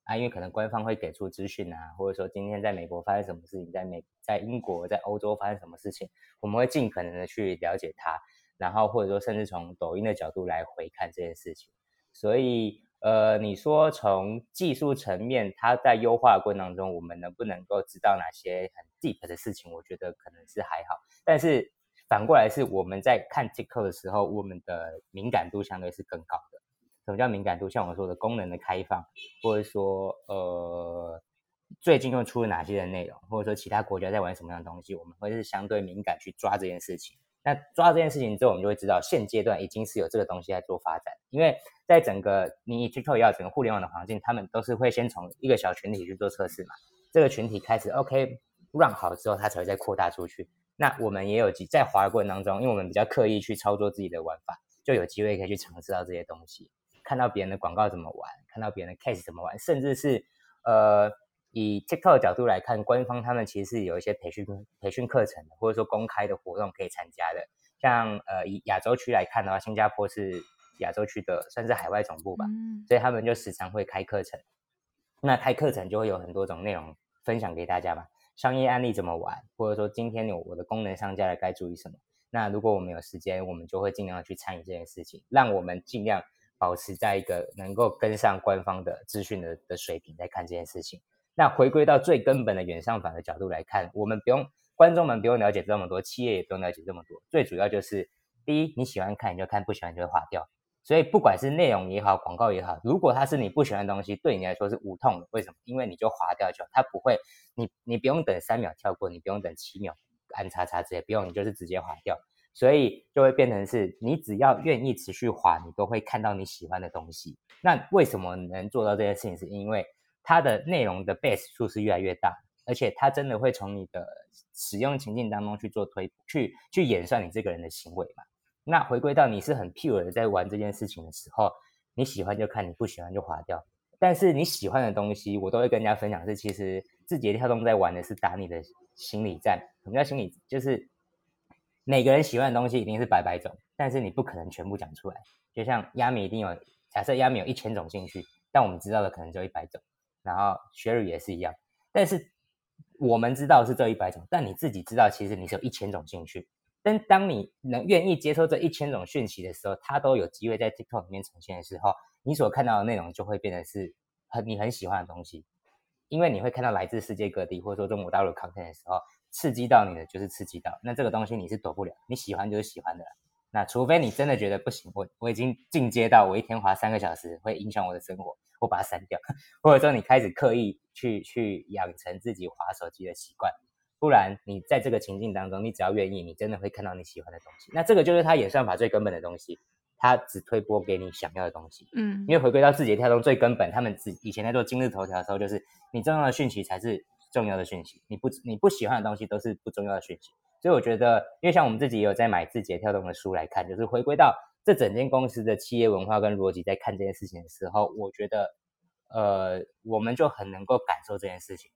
啊，因为可能官方会给出资讯啊，或者说今天在美国发生什么事情，在美在英国在欧洲发生什么事情，我们会尽可能的去了解它，然后或者说甚至从抖音的角度来回看这件事情，所以。呃，你说从技术层面，它在优化过程当中，我们能不能够知道哪些很 deep 的事情？我觉得可能是还好。但是反过来是我们在看 TikTok 的时候，我们的敏感度相对是更高的。什么叫敏感度？像我说的功能的开放，或者说呃最近又出了哪些的内容，或者说其他国家在玩什么样的东西，我们会是相对敏感去抓这件事情。那抓到这件事情之后，我们就会知道现阶段已经是有这个东西在做发展，因为在整个你 TikTok 也好，整个互联网的环境，他们都是会先从一个小群体去做测试嘛。这个群体开始 OK run 好之后，它才会再扩大出去。那我们也有机在滑的过程当中，因为我们比较刻意去操作自己的玩法，就有机会可以去尝试到这些东西，看到别人的广告怎么玩，看到别人的 case 怎么玩，甚至是呃。以 TikTok 的角度来看，官方他们其实是有一些培训培训课程的，或者说公开的活动可以参加的。像呃，以亚洲区来看的话，新加坡是亚洲区的算是海外总部吧，嗯所以他们就时常会开课程。那开课程就会有很多种内容分享给大家吧，商业案例怎么玩，或者说今天有我的功能上架了该注意什么。那如果我们有时间，我们就会尽量去参与这件事情，让我们尽量保持在一个能够跟上官方的资讯的的水平在看这件事情。那回归到最根本的远上反的角度来看，我们不用观众们不用了解这么多，企业也不用了解这么多。最主要就是，第一，你喜欢看你就看，不喜欢就会划掉。所以不管是内容也好，广告也好，如果它是你不喜欢的东西，对你来说是无痛的。为什么？因为你就划掉就好，它不会，你你不用等三秒跳过，你不用等七秒按叉叉之类，不用，你就是直接划掉。所以就会变成是你只要愿意持续划，你都会看到你喜欢的东西。那为什么能做到这件事情？是因为它的内容的 base 数是越来越大，而且它真的会从你的使用情境当中去做推，去去演算你这个人的行为嘛。那回归到你是很 pure 的在玩这件事情的时候，你喜欢就看，你不喜欢就划掉。但是你喜欢的东西，我都会跟人家分享，是其实字节跳动在玩的是打你的心理战。什么叫心理？就是每个人喜欢的东西一定是百百种，但是你不可能全部讲出来。就像亚米一定有，假设亚米有一千种兴趣，但我们知道的可能只有一百种。然后学语也是一样，但是我们知道是这一百种，但你自己知道，其实你是有一千种兴趣。但当你能愿意接受这一千种讯息的时候，它都有机会在 TikTok 里面呈现的时候，你所看到的内容就会变成是很你很喜欢的东西，因为你会看到来自世界各地或者说中国大陆 content 的时候，刺激到你的就是刺激到，那这个东西你是躲不了，你喜欢就是喜欢的。那除非你真的觉得不行，我我已经进阶到我一天滑三个小时会影响我的生活，我把它删掉，或者说你开始刻意去去养成自己滑手机的习惯，不然你在这个情境当中，你只要愿意，你真的会看到你喜欢的东西。那这个就是它演算法最根本的东西，它只推播给你想要的东西。嗯，因为回归到字节跳动最根本，他们自以前在做今日头条的时候，就是你重要的讯息才是重要的讯息，你不你不喜欢的东西都是不重要的讯息。所以我觉得，因为像我们自己也有在买字节跳动的书来看，就是回归到这整间公司的企业文化跟逻辑，在看这件事情的时候，我觉得，呃，我们就很能够感受这件事情，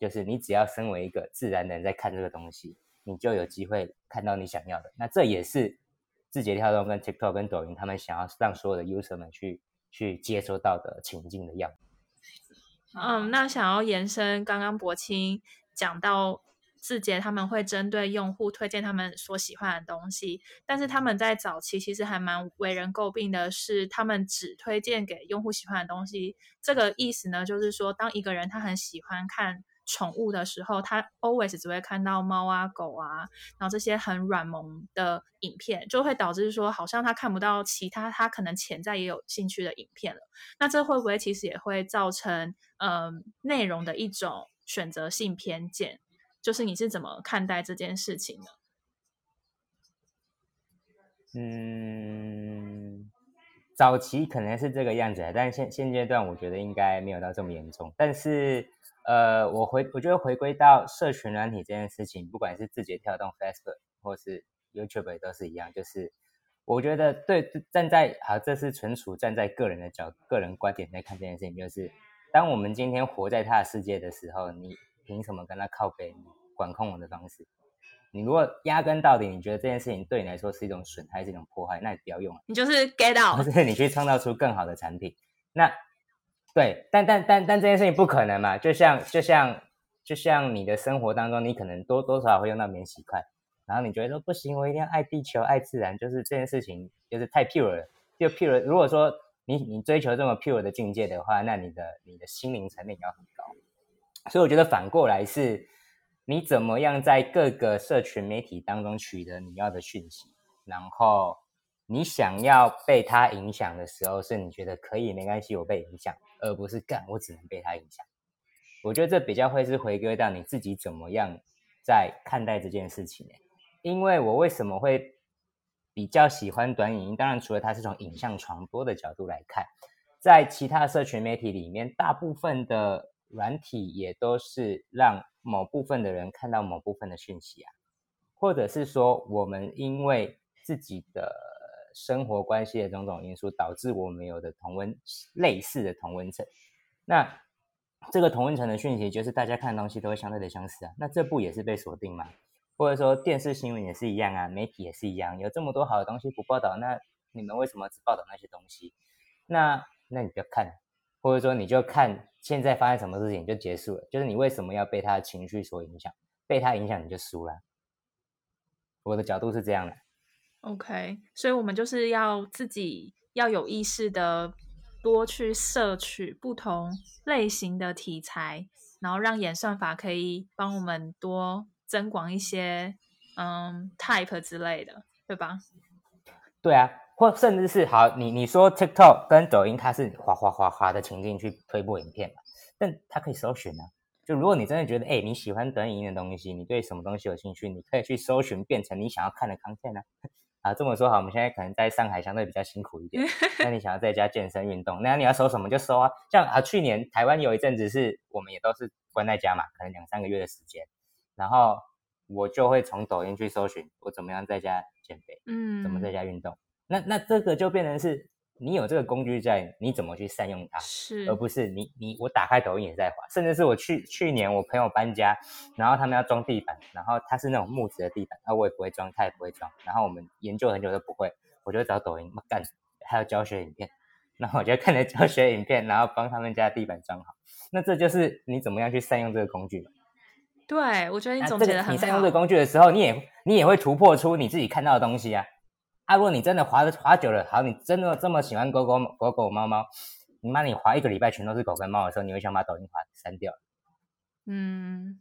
就是你只要身为一个自然人在看这个东西，你就有机会看到你想要的。那这也是字节跳动跟 TikTok 跟抖音他们想要让所有的 user 们去去接收到的情境的样子。嗯，那想要延伸刚刚博清讲到。字节他们会针对用户推荐他们所喜欢的东西，但是他们在早期其实还蛮为人诟病的是，他们只推荐给用户喜欢的东西。这个意思呢，就是说，当一个人他很喜欢看宠物的时候，他 always 只会看到猫啊、狗啊，然后这些很软萌的影片，就会导致说，好像他看不到其他他可能潜在也有兴趣的影片了。那这会不会其实也会造成嗯内容的一种选择性偏见？就是你是怎么看待这件事情的？嗯，早期可能是这个样子，但是现现阶段我觉得应该没有到这么严重。但是，呃，我回我觉得回归到社群软体这件事情，不管是字节跳动、Facebook 或是 YouTube 都是一样，就是我觉得对站在好，这是纯属站在个人的角个人观点在看这件事情，就是当我们今天活在他的世界的时候，你。凭什么跟他靠背？管控我的方式，你如果压根到底，你觉得这件事情对你来说是一种损害，是一种破坏，那你不要用了。你就是 get out，或是你去创造出更好的产品。那对，但但但但这件事情不可能嘛？就像就像就像你的生活当中，你可能多多少少会用到免洗筷，然后你觉得说不行，我一定要爱地球、爱自然，就是这件事情就是太 pure 了。就 pure，如果说你你追求这么 pure 的境界的话，那你的你的心灵层面要很高。所以我觉得反过来是，你怎么样在各个社群媒体当中取得你要的讯息，然后你想要被它影响的时候，是你觉得可以没关系，我被影响，而不是干我只能被他影响。我觉得这比较会是回归到你自己怎么样在看待这件事情呢？因为我为什么会比较喜欢短影音？当然，除了它是从影像传播的角度来看，在其他社群媒体里面，大部分的。软体也都是让某部分的人看到某部分的讯息啊，或者是说我们因为自己的生活关系的种种因素，导致我们有的同温类似的同温层。那这个同温层的讯息，就是大家看的东西都会相对的相似啊。那这部也是被锁定嘛？或者说电视新闻也是一样啊，媒体也是一样，有这么多好的东西不报道，那你们为什么只报道那些东西？那那你就看。或者说，你就看现在发生什么事情就结束了。就是你为什么要被他的情绪所影响？被他影响你就输了。我的角度是这样的。OK，所以我们就是要自己要有意识的多去摄取不同类型的题材，然后让演算法可以帮我们多增广一些嗯 type 之类的，对吧？对啊。或甚至是好，你你说 TikTok 跟抖音，它是哗哗哗哗的情境去推播影片嘛？但它可以搜寻啊。就如果你真的觉得，哎，你喜欢短影音的东西，你对什么东西有兴趣，你可以去搜寻，变成你想要看的 content 啊。啊，这么说好，我们现在可能在上海相对比较辛苦一点。那你想要在家健身运动，那你要搜什么就搜啊。像啊，去年台湾有一阵子是我们也都是关在家嘛，可能两三个月的时间，然后我就会从抖音去搜寻我怎么样在家减肥，嗯，怎么在家运动。那那这个就变成是你有这个工具在，你怎么去善用它，是而不是你你我打开抖音也在滑，甚至是我去去年我朋友搬家，然后他们要装地板，然后它是那种木质的地板，那我也不会装，他也不会装，然后我们研究很久都不会，我就找抖音干，还有教学影片，然后我就看着教学影片，然后帮他们家地板装好，那这就是你怎么样去善用这个工具对，我觉得你总结的很好。你善用这个工具的时候，你也你也会突破出你自己看到的东西啊。啊，如果你真的滑的滑久了，好，你真的这么喜欢狗狗狗狗猫猫，你妈你滑一个礼拜全都是狗跟猫的时候，你会想把抖音滑删掉？嗯，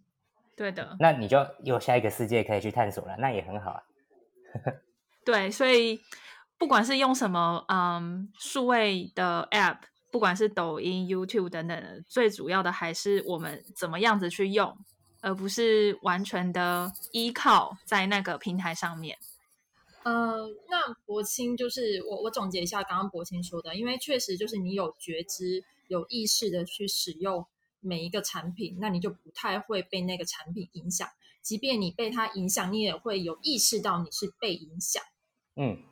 对的。那你就有下一个世界可以去探索了，那也很好啊。对，所以不管是用什么嗯数位的 App，不管是抖音、YouTube 等等的，最主要的还是我们怎么样子去用，而不是完全的依靠在那个平台上面。呃，那博清就是我，我总结一下刚刚博清说的，因为确实就是你有觉知、有意识的去使用每一个产品，那你就不太会被那个产品影响。即便你被它影响，你也会有意识到你是被影响。嗯，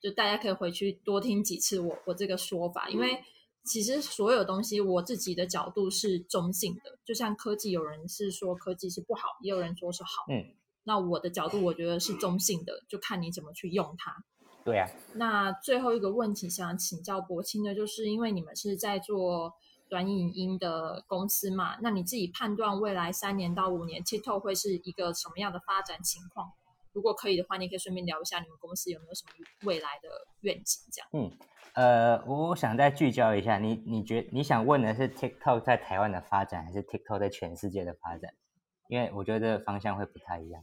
就大家可以回去多听几次我我这个说法，因为其实所有东西，我自己的角度是中性的。就像科技，有人是说科技是不好，也有人说是好。嗯，那我的角度，我觉得是中性的，就看你怎么去用它。对啊。那最后一个问题想请教博清的，就是因为你们是在做短影音的公司嘛，那你自己判断未来三年到五年，TikTok 会是一个什么样的发展情况？如果可以的话，你可以顺便聊一下你们公司有没有什么未来的愿景，这样。嗯。呃，我想再聚焦一下，你你觉你想问的是 TikTok 在台湾的发展，还是 TikTok 在全世界的发展？因为我觉得方向会不太一样。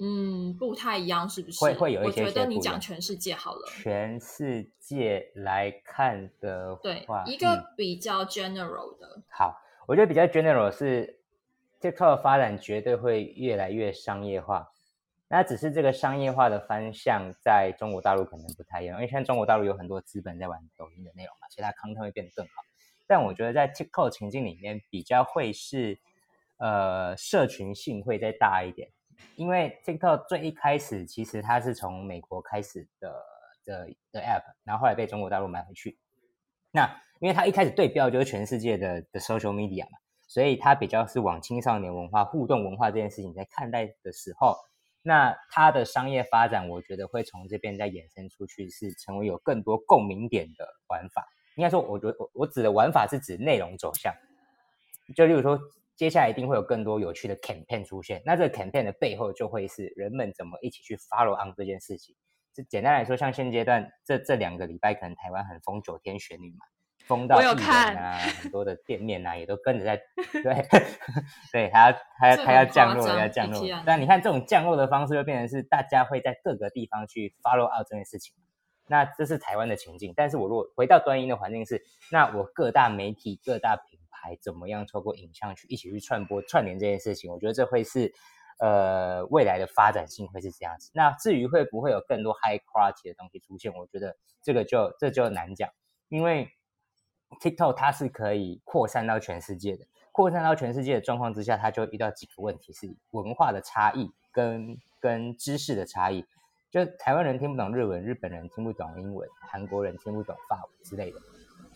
嗯，不太一样，是不是？会会有一些。我觉得你讲全世界好了。全世界来看的话，一个比较 general 的。好，我觉得比较 general 是 TikTok 的发展绝对会越来越商业化。那只是这个商业化的方向在中国大陆可能不太一样，因为现在中国大陆有很多资本在玩抖音的内容嘛，所以它 content 会变得更好。但我觉得在 TikTok 情境里面比较会是，呃，社群性会再大一点，因为 TikTok 最一开始其实它是从美国开始的的的 app，然后后来被中国大陆买回去。那因为它一开始对标就是全世界的的 social media 嘛，所以它比较是往青少年文化、互动文化这件事情在看待的时候。那它的商业发展，我觉得会从这边再衍生出去，是成为有更多共鸣点的玩法。应该说，我觉得我我指的玩法是指内容走向。就例如说，接下来一定会有更多有趣的 campaign 出现。那这个 campaign 的背后，就会是人们怎么一起去 follow on 这件事情。就简单来说，像现阶段这这两个礼拜，可能台湾很疯九天玄女嘛。封到艺人啊，很多的店面啊，也都跟着在 对对，他要他他要降落要降落。但你看这种降落的方式，就变成是大家会在各个地方去 follow out 这件事情。那这是台湾的情境。但是我如果回到端音的环境是，那我各大媒体、各大品牌怎么样透过影像去一起去传播串联这件事情？我觉得这会是呃未来的发展性会是这样子。那至于会不会有更多 high quality 的东西出现，我觉得这个就这就难讲，因为。TikTok 它是可以扩散到全世界的，扩散到全世界的状况之下，它就遇到几个问题：是文化的差异跟跟知识的差异。就台湾人听不懂日文，日本人听不懂英文，韩国人听不懂法文之类的，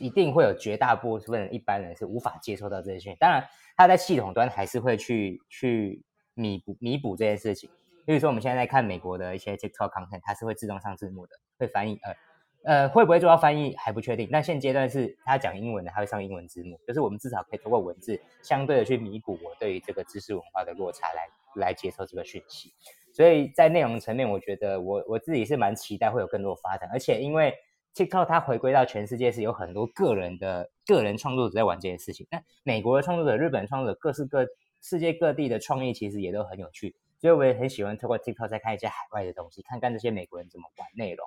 一定会有绝大部分一般人是无法接受到这些讯息。当然，他在系统端还是会去去弥补弥补这件事情。比如说，我们现在在看美国的一些 TikTok content，它是会自动上字幕的，会翻译呃。呃，会不会做到翻译还不确定。但现阶段是他讲英文的，他会上英文字幕，就是我们至少可以通过文字相对的去弥补我对于这个知识文化的落差，来来接受这个讯息。所以在内容层面，我觉得我我自己是蛮期待会有更多的发展。而且因为 TikTok 它回归到全世界是有很多个人的个人创作者在玩这件事情。那美国的创作者、日本创作者、各式各世界各地的创意其实也都很有趣。所以我也很喜欢透过 TikTok 再看一些海外的东西，看看这些美国人怎么玩内容。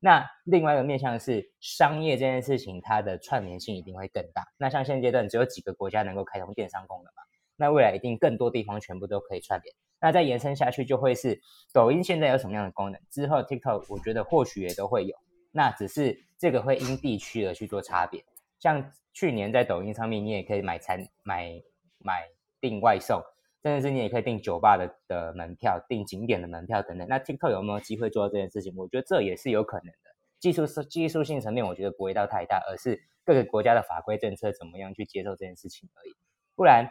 那另外一个面向是商业这件事情，它的串联性一定会更大。那像现阶段只有几个国家能够开通电商功能嘛？那未来一定更多地方全部都可以串联。那再延伸下去，就会是抖音现在有什么样的功能？之后 TikTok 我觉得或许也都会有。那只是这个会因地区而去做差别。像去年在抖音上面，你也可以买餐、买买订外送。甚至是你也可以订酒吧的的门票、订景点的门票等等。那 TikTok 有没有机会做到这件事情？我觉得这也是有可能的。技术是技术性层面，我觉得不会到太大，而是各个国家的法规政策怎么样去接受这件事情而已。不然，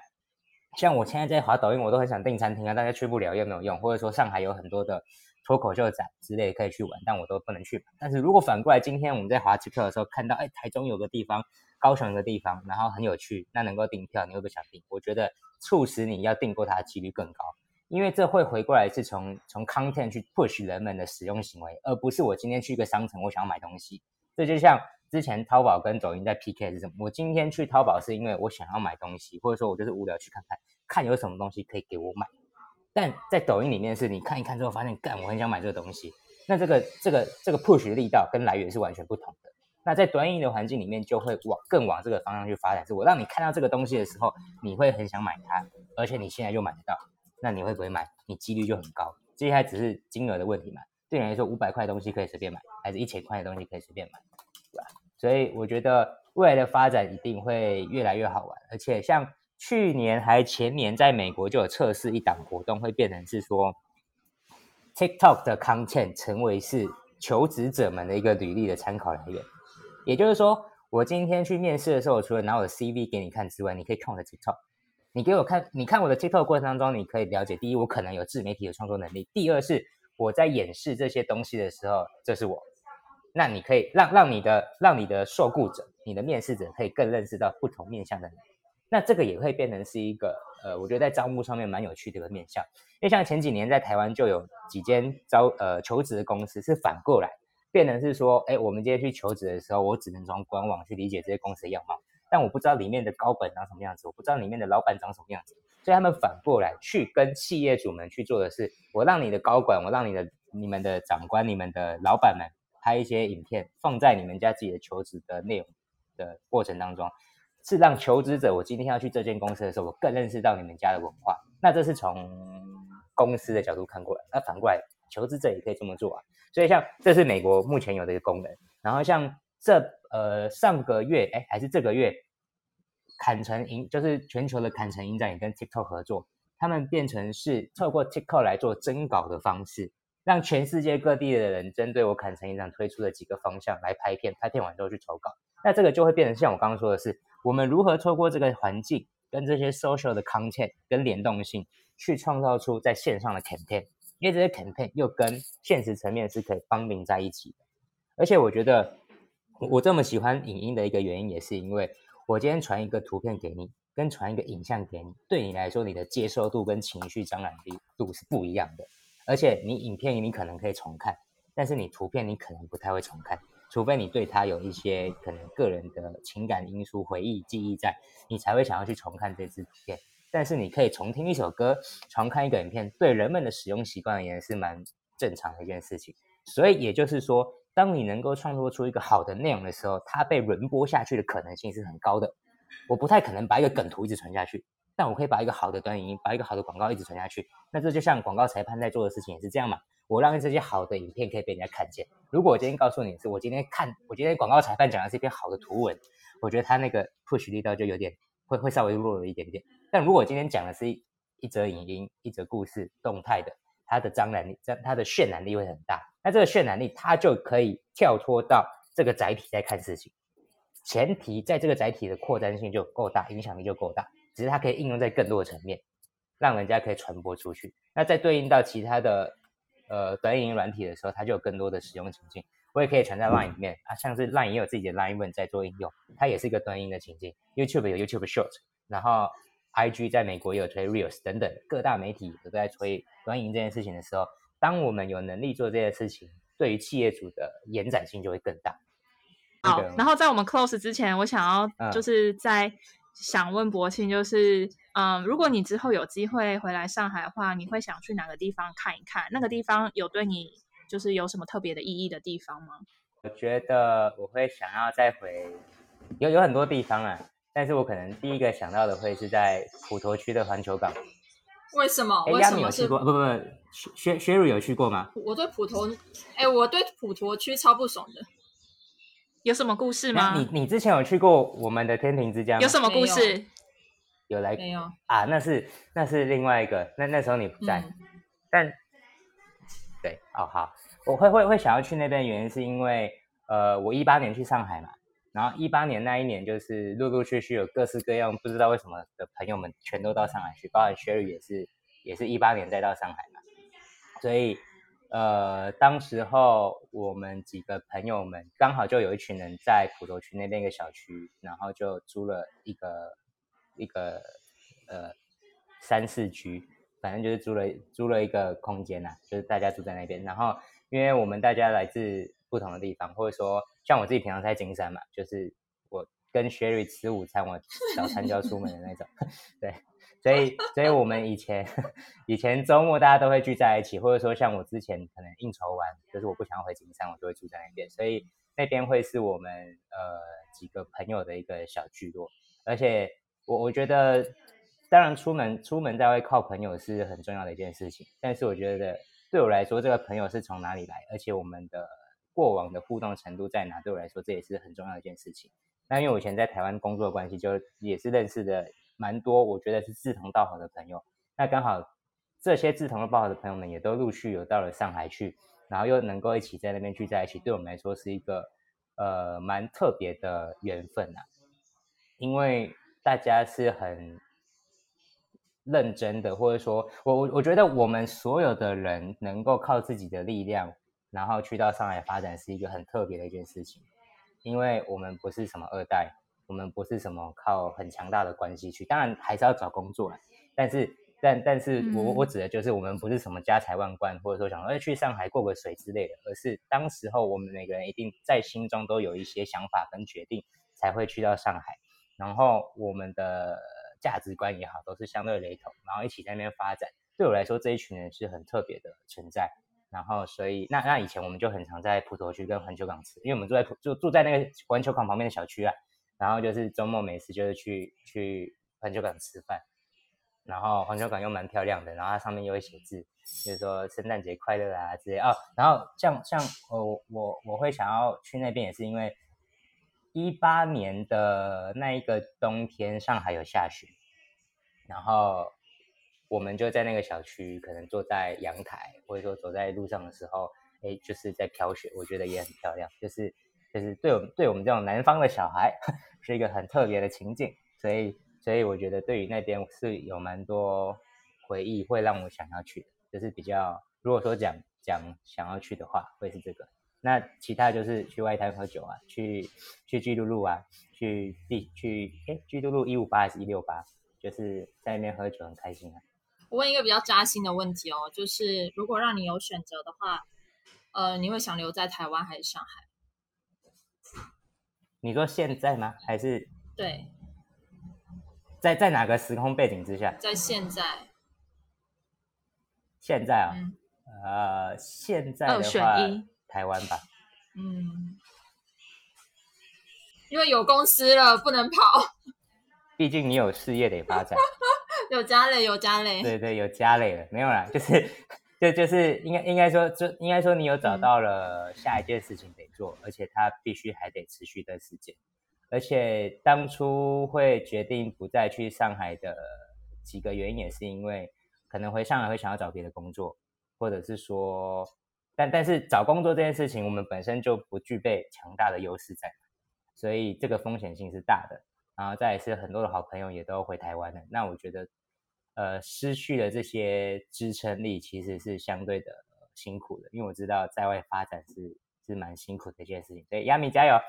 像我现在在滑抖音，我都很想订餐厅啊，大家去不了又没有用。或者说上海有很多的脱口秀展之类可以去玩，但我都不能去。但是如果反过来，今天我们在滑机票的时候看到，哎，台中有个地方。高雄的地方，然后很有趣，那能够订票，你会不会想订？我觉得促使你要订过它的几率更高，因为这会回过来是从从 content 去 push 人们的使用行为，而不是我今天去一个商城，我想要买东西。这就像之前淘宝跟抖音在 PK 是什么？我今天去淘宝是因为我想要买东西，或者说我就是无聊去看看，看有什么东西可以给我买。但在抖音里面是你看一看之后发现，干，我很想买这个东西，那这个这个这个 push 的力道跟来源是完全不同的。那在短影的环境里面，就会往更往这个方向去发展。是我让你看到这个东西的时候，你会很想买它，而且你现在就买得到，那你会不会买？你几率就很高。接下来只是金额的问题嘛？对你来说，五百块东西可以随便买，还是一千块的东西可以随便买，对吧？所以我觉得未来的发展一定会越来越好玩。而且像去年还前年，在美国就有测试一档活动，会变成是说，TikTok 的 content 成为是求职者们的一个履历的参考来源。也就是说，我今天去面试的时候，除了拿我的 CV 给你看之外，你可以看我的 TikTok。你给我看，你看我的 TikTok 过程当中，你可以了解：第一，我可能有自媒体的创作能力；第二，是我在演示这些东西的时候，这是我。那你可以让让你的让你的受雇者、你的面试者可以更认识到不同面向的你。那这个也会变成是一个呃，我觉得在招募上面蛮有趣的一个面向。因为像前几年在台湾就有几间招呃求职的公司是反过来。变成是说，哎，我们今天去求职的时候，我只能从官网去理解这些公司的样貌，但我不知道里面的高本长什么样子，我不知道里面的老板长什么样子，所以他们反过来去跟企业主们去做的是，我让你的高管，我让你的你们的长官、你们的老板们拍一些影片，放在你们家自己的求职的内容的过程当中，是让求职者，我今天要去这间公司的时候，我更认识到你们家的文化。那这是从公司的角度看过来，那反过来。求职者也可以这么做啊，所以像这是美国目前有的一个功能，然后像这呃上个月哎还是这个月，坎城营就是全球的坎城影展也跟 TikTok 合作，他们变成是透过 TikTok 来做征稿的方式，让全世界各地的人针对我坎城影展推出的几个方向来拍片，拍片完之后去投稿，那这个就会变成像我刚刚说的是，我们如何透过这个环境跟这些 social 的 content 跟联动性，去创造出在线上的 campaign。因为这些 campaign 又跟现实层面是可以绑定在一起的，而且我觉得我这么喜欢影音的一个原因，也是因为我今天传一个图片给你，跟传一个影像给你，对你来说，你的接受度跟情绪张染力度是不一样的。而且你影片你可能可以重看，但是你图片你可能不太会重看，除非你对它有一些可能个人的情感因素、回忆、记忆在，你才会想要去重看这支图片。但是你可以重听一首歌，重看一个影片，对人们的使用习惯而言是蛮正常的一件事情。所以也就是说，当你能够创作出一个好的内容的时候，它被轮播下去的可能性是很高的。我不太可能把一个梗图一直传下去，但我可以把一个好的短影音、把一个好的广告一直传下去。那这就像广告裁判在做的事情也是这样嘛？我让这些好的影片可以被人家看见。如果我今天告诉你是我今天看，我今天广告裁判讲的是一篇好的图文，我觉得他那个 push 力道就有点会会稍微弱了一点点。但如果今天讲的是一一则影音、一则故事，动态的，它的张力、它它的渲染力会很大。那这个渲染力，它就可以跳脱到这个载体在看事情。前提在这个载体的扩展性就够大，影响力就够大。只是它可以应用在更多的层面，让人家可以传播出去。那再对应到其他的呃短影音软体的时候，它就有更多的使用情境。我也可以传在 Line 里面啊，像是 Line 也有自己的 Line 文在做应用，它也是一个短音的情境。YouTube 有 YouTube Short，然后。I G 在美国也有推 Reels 等等，各大媒体都在推短影这件事情的时候，当我们有能力做这件事情，对于企业主的延展性就会更大。好，然后在我们 close 之前，我想要就是在想问博庆，就是嗯，如果你之后有机会回来上海的话，你会想去哪个地方看一看？那个地方有对你就是有什么特别的意义的地方吗？我觉得我会想要再回，有有很多地方啊。但是我可能第一个想到的会是在普陀区的环球港。为什么？哎，亚米有去过？不不不，薛薛瑞有去过吗？我对普陀，哎，我对普陀区超不爽的。有什么故事吗？你你之前有去过我们的天庭之家吗？有什么故事？有来没有？啊，那是那是另外一个，那那时候你不在。但对，哦好，我会会会想要去那边，原因是因为呃，我一八年去上海嘛。然后一八年那一年，就是陆陆续续有各式各样不知道为什么的朋友们全都到上海去，包含 Sherry 也是，也是一八年再到上海嘛。所以，呃，当时候我们几个朋友们刚好就有一群人在普陀区那边一个小区，然后就租了一个一个呃三四居，反正就是租了租了一个空间呐，就是大家住在那边。然后，因为我们大家来自不同的地方，或者说。像我自己平常在金山嘛，就是我跟 Sherry 吃午餐，我早餐就要出门的那种。对，所以所以我们以前 以前周末大家都会聚在一起，或者说像我之前可能应酬完，就是我不想要回金山，我就会住在那边，所以那边会是我们呃几个朋友的一个小聚落。而且我我觉得，当然出门出门在外靠朋友是很重要的一件事情，但是我觉得对我来说，这个朋友是从哪里来，而且我们的。过往的互动程度在哪？对我来说，这也是很重要的一件事情。那因为我以前在台湾工作的关系，就也是认识的蛮多，我觉得是志同道合的朋友。那刚好这些志同道合的朋友们也都陆续有到了上海去，然后又能够一起在那边聚在一起，对我们来说是一个呃蛮特别的缘分啊，因为大家是很认真的，或者说我我我觉得我们所有的人能够靠自己的力量，然后去到上海发展，是一个很特别的一件事情，因为我们不是什么二代，我们不是什么靠很强大的关系去，当然还是要找工作，但是但但是我我指的就是我们不是什么家财万贯，或者说想说去上海过个水之类的，而是当时候我们每个人一定在心中都有一些想法跟决定，才会去到上海，然后我们的。价值观也好，都是相对雷同，然后一起在那边发展。对我来说，这一群人是很特别的存在。然后，所以那那以前我们就很常在普陀区跟环球港吃，因为我们住在就住在那个环球港旁边的小区啊。然后就是周末每次就是去去环球港吃饭。然后环球港又蛮漂亮的，然后它上面又会写字，就是说圣诞节快乐啊之类哦。然后像像我我我会想要去那边，也是因为。一八年的那一个冬天，上海有下雪，然后我们就在那个小区，可能坐在阳台，或者说走在路上的时候，哎，就是在飘雪，我觉得也很漂亮，就是就是对我们对我们这种南方的小孩，是一个很特别的情景，所以所以我觉得对于那边是有蛮多回忆，会让我想要去的，就是比较如果说讲讲想要去的话，会是这个。那其他就是去外滩喝酒啊，去去巨都路啊，去地去哎居都路一五八还是一六八，就是在那边喝酒很开心啊。我问一个比较扎心的问题哦，就是如果让你有选择的话，呃，你会想留在台湾还是上海？你说现在吗？还是对，在在哪个时空背景之下？在现在。现在啊，呃，现在的话。台湾吧，嗯，因为有公司了，不能跑。毕竟你有事业得发展，有家累，有家累。对对，有家累了，没有啦，就是就就是应该应该说，就应该说你有找到了下一件事情得做，而且它必须还得持续的时间。而且当初会决定不再去上海的几个原因，也是因为可能回上海会想要找别的工作，或者是说。但但是找工作这件事情，我们本身就不具备强大的优势在，所以这个风险性是大的。然后再是很多的好朋友也都回台湾了，那我觉得，呃，失去了这些支撑力，其实是相对的辛苦的。因为我知道在外发展是是蛮辛苦的一件事情。所以亚米加油！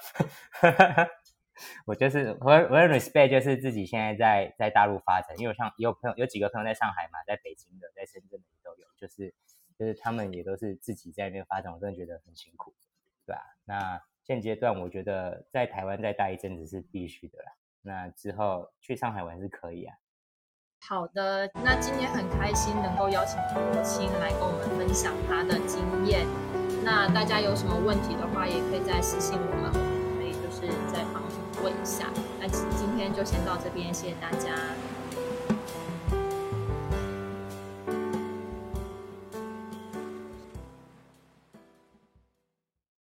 我就是我我 respect 就是自己现在在在大陆发展，因为像有朋友有几个朋友在上海嘛，在北京的，在深圳的都有，就是。就是他们也都是自己在那边发展，我真的觉得很辛苦，对吧？那现阶段我觉得在台湾再待一阵子是必须的啦。那之后去上海玩是可以啊。好的，那今天很开心能够邀请国清来跟我们分享他的经验。那大家有什么问题的话，也可以再私信我们，可以就是再帮问一下。那今天就先到这边，谢谢大家。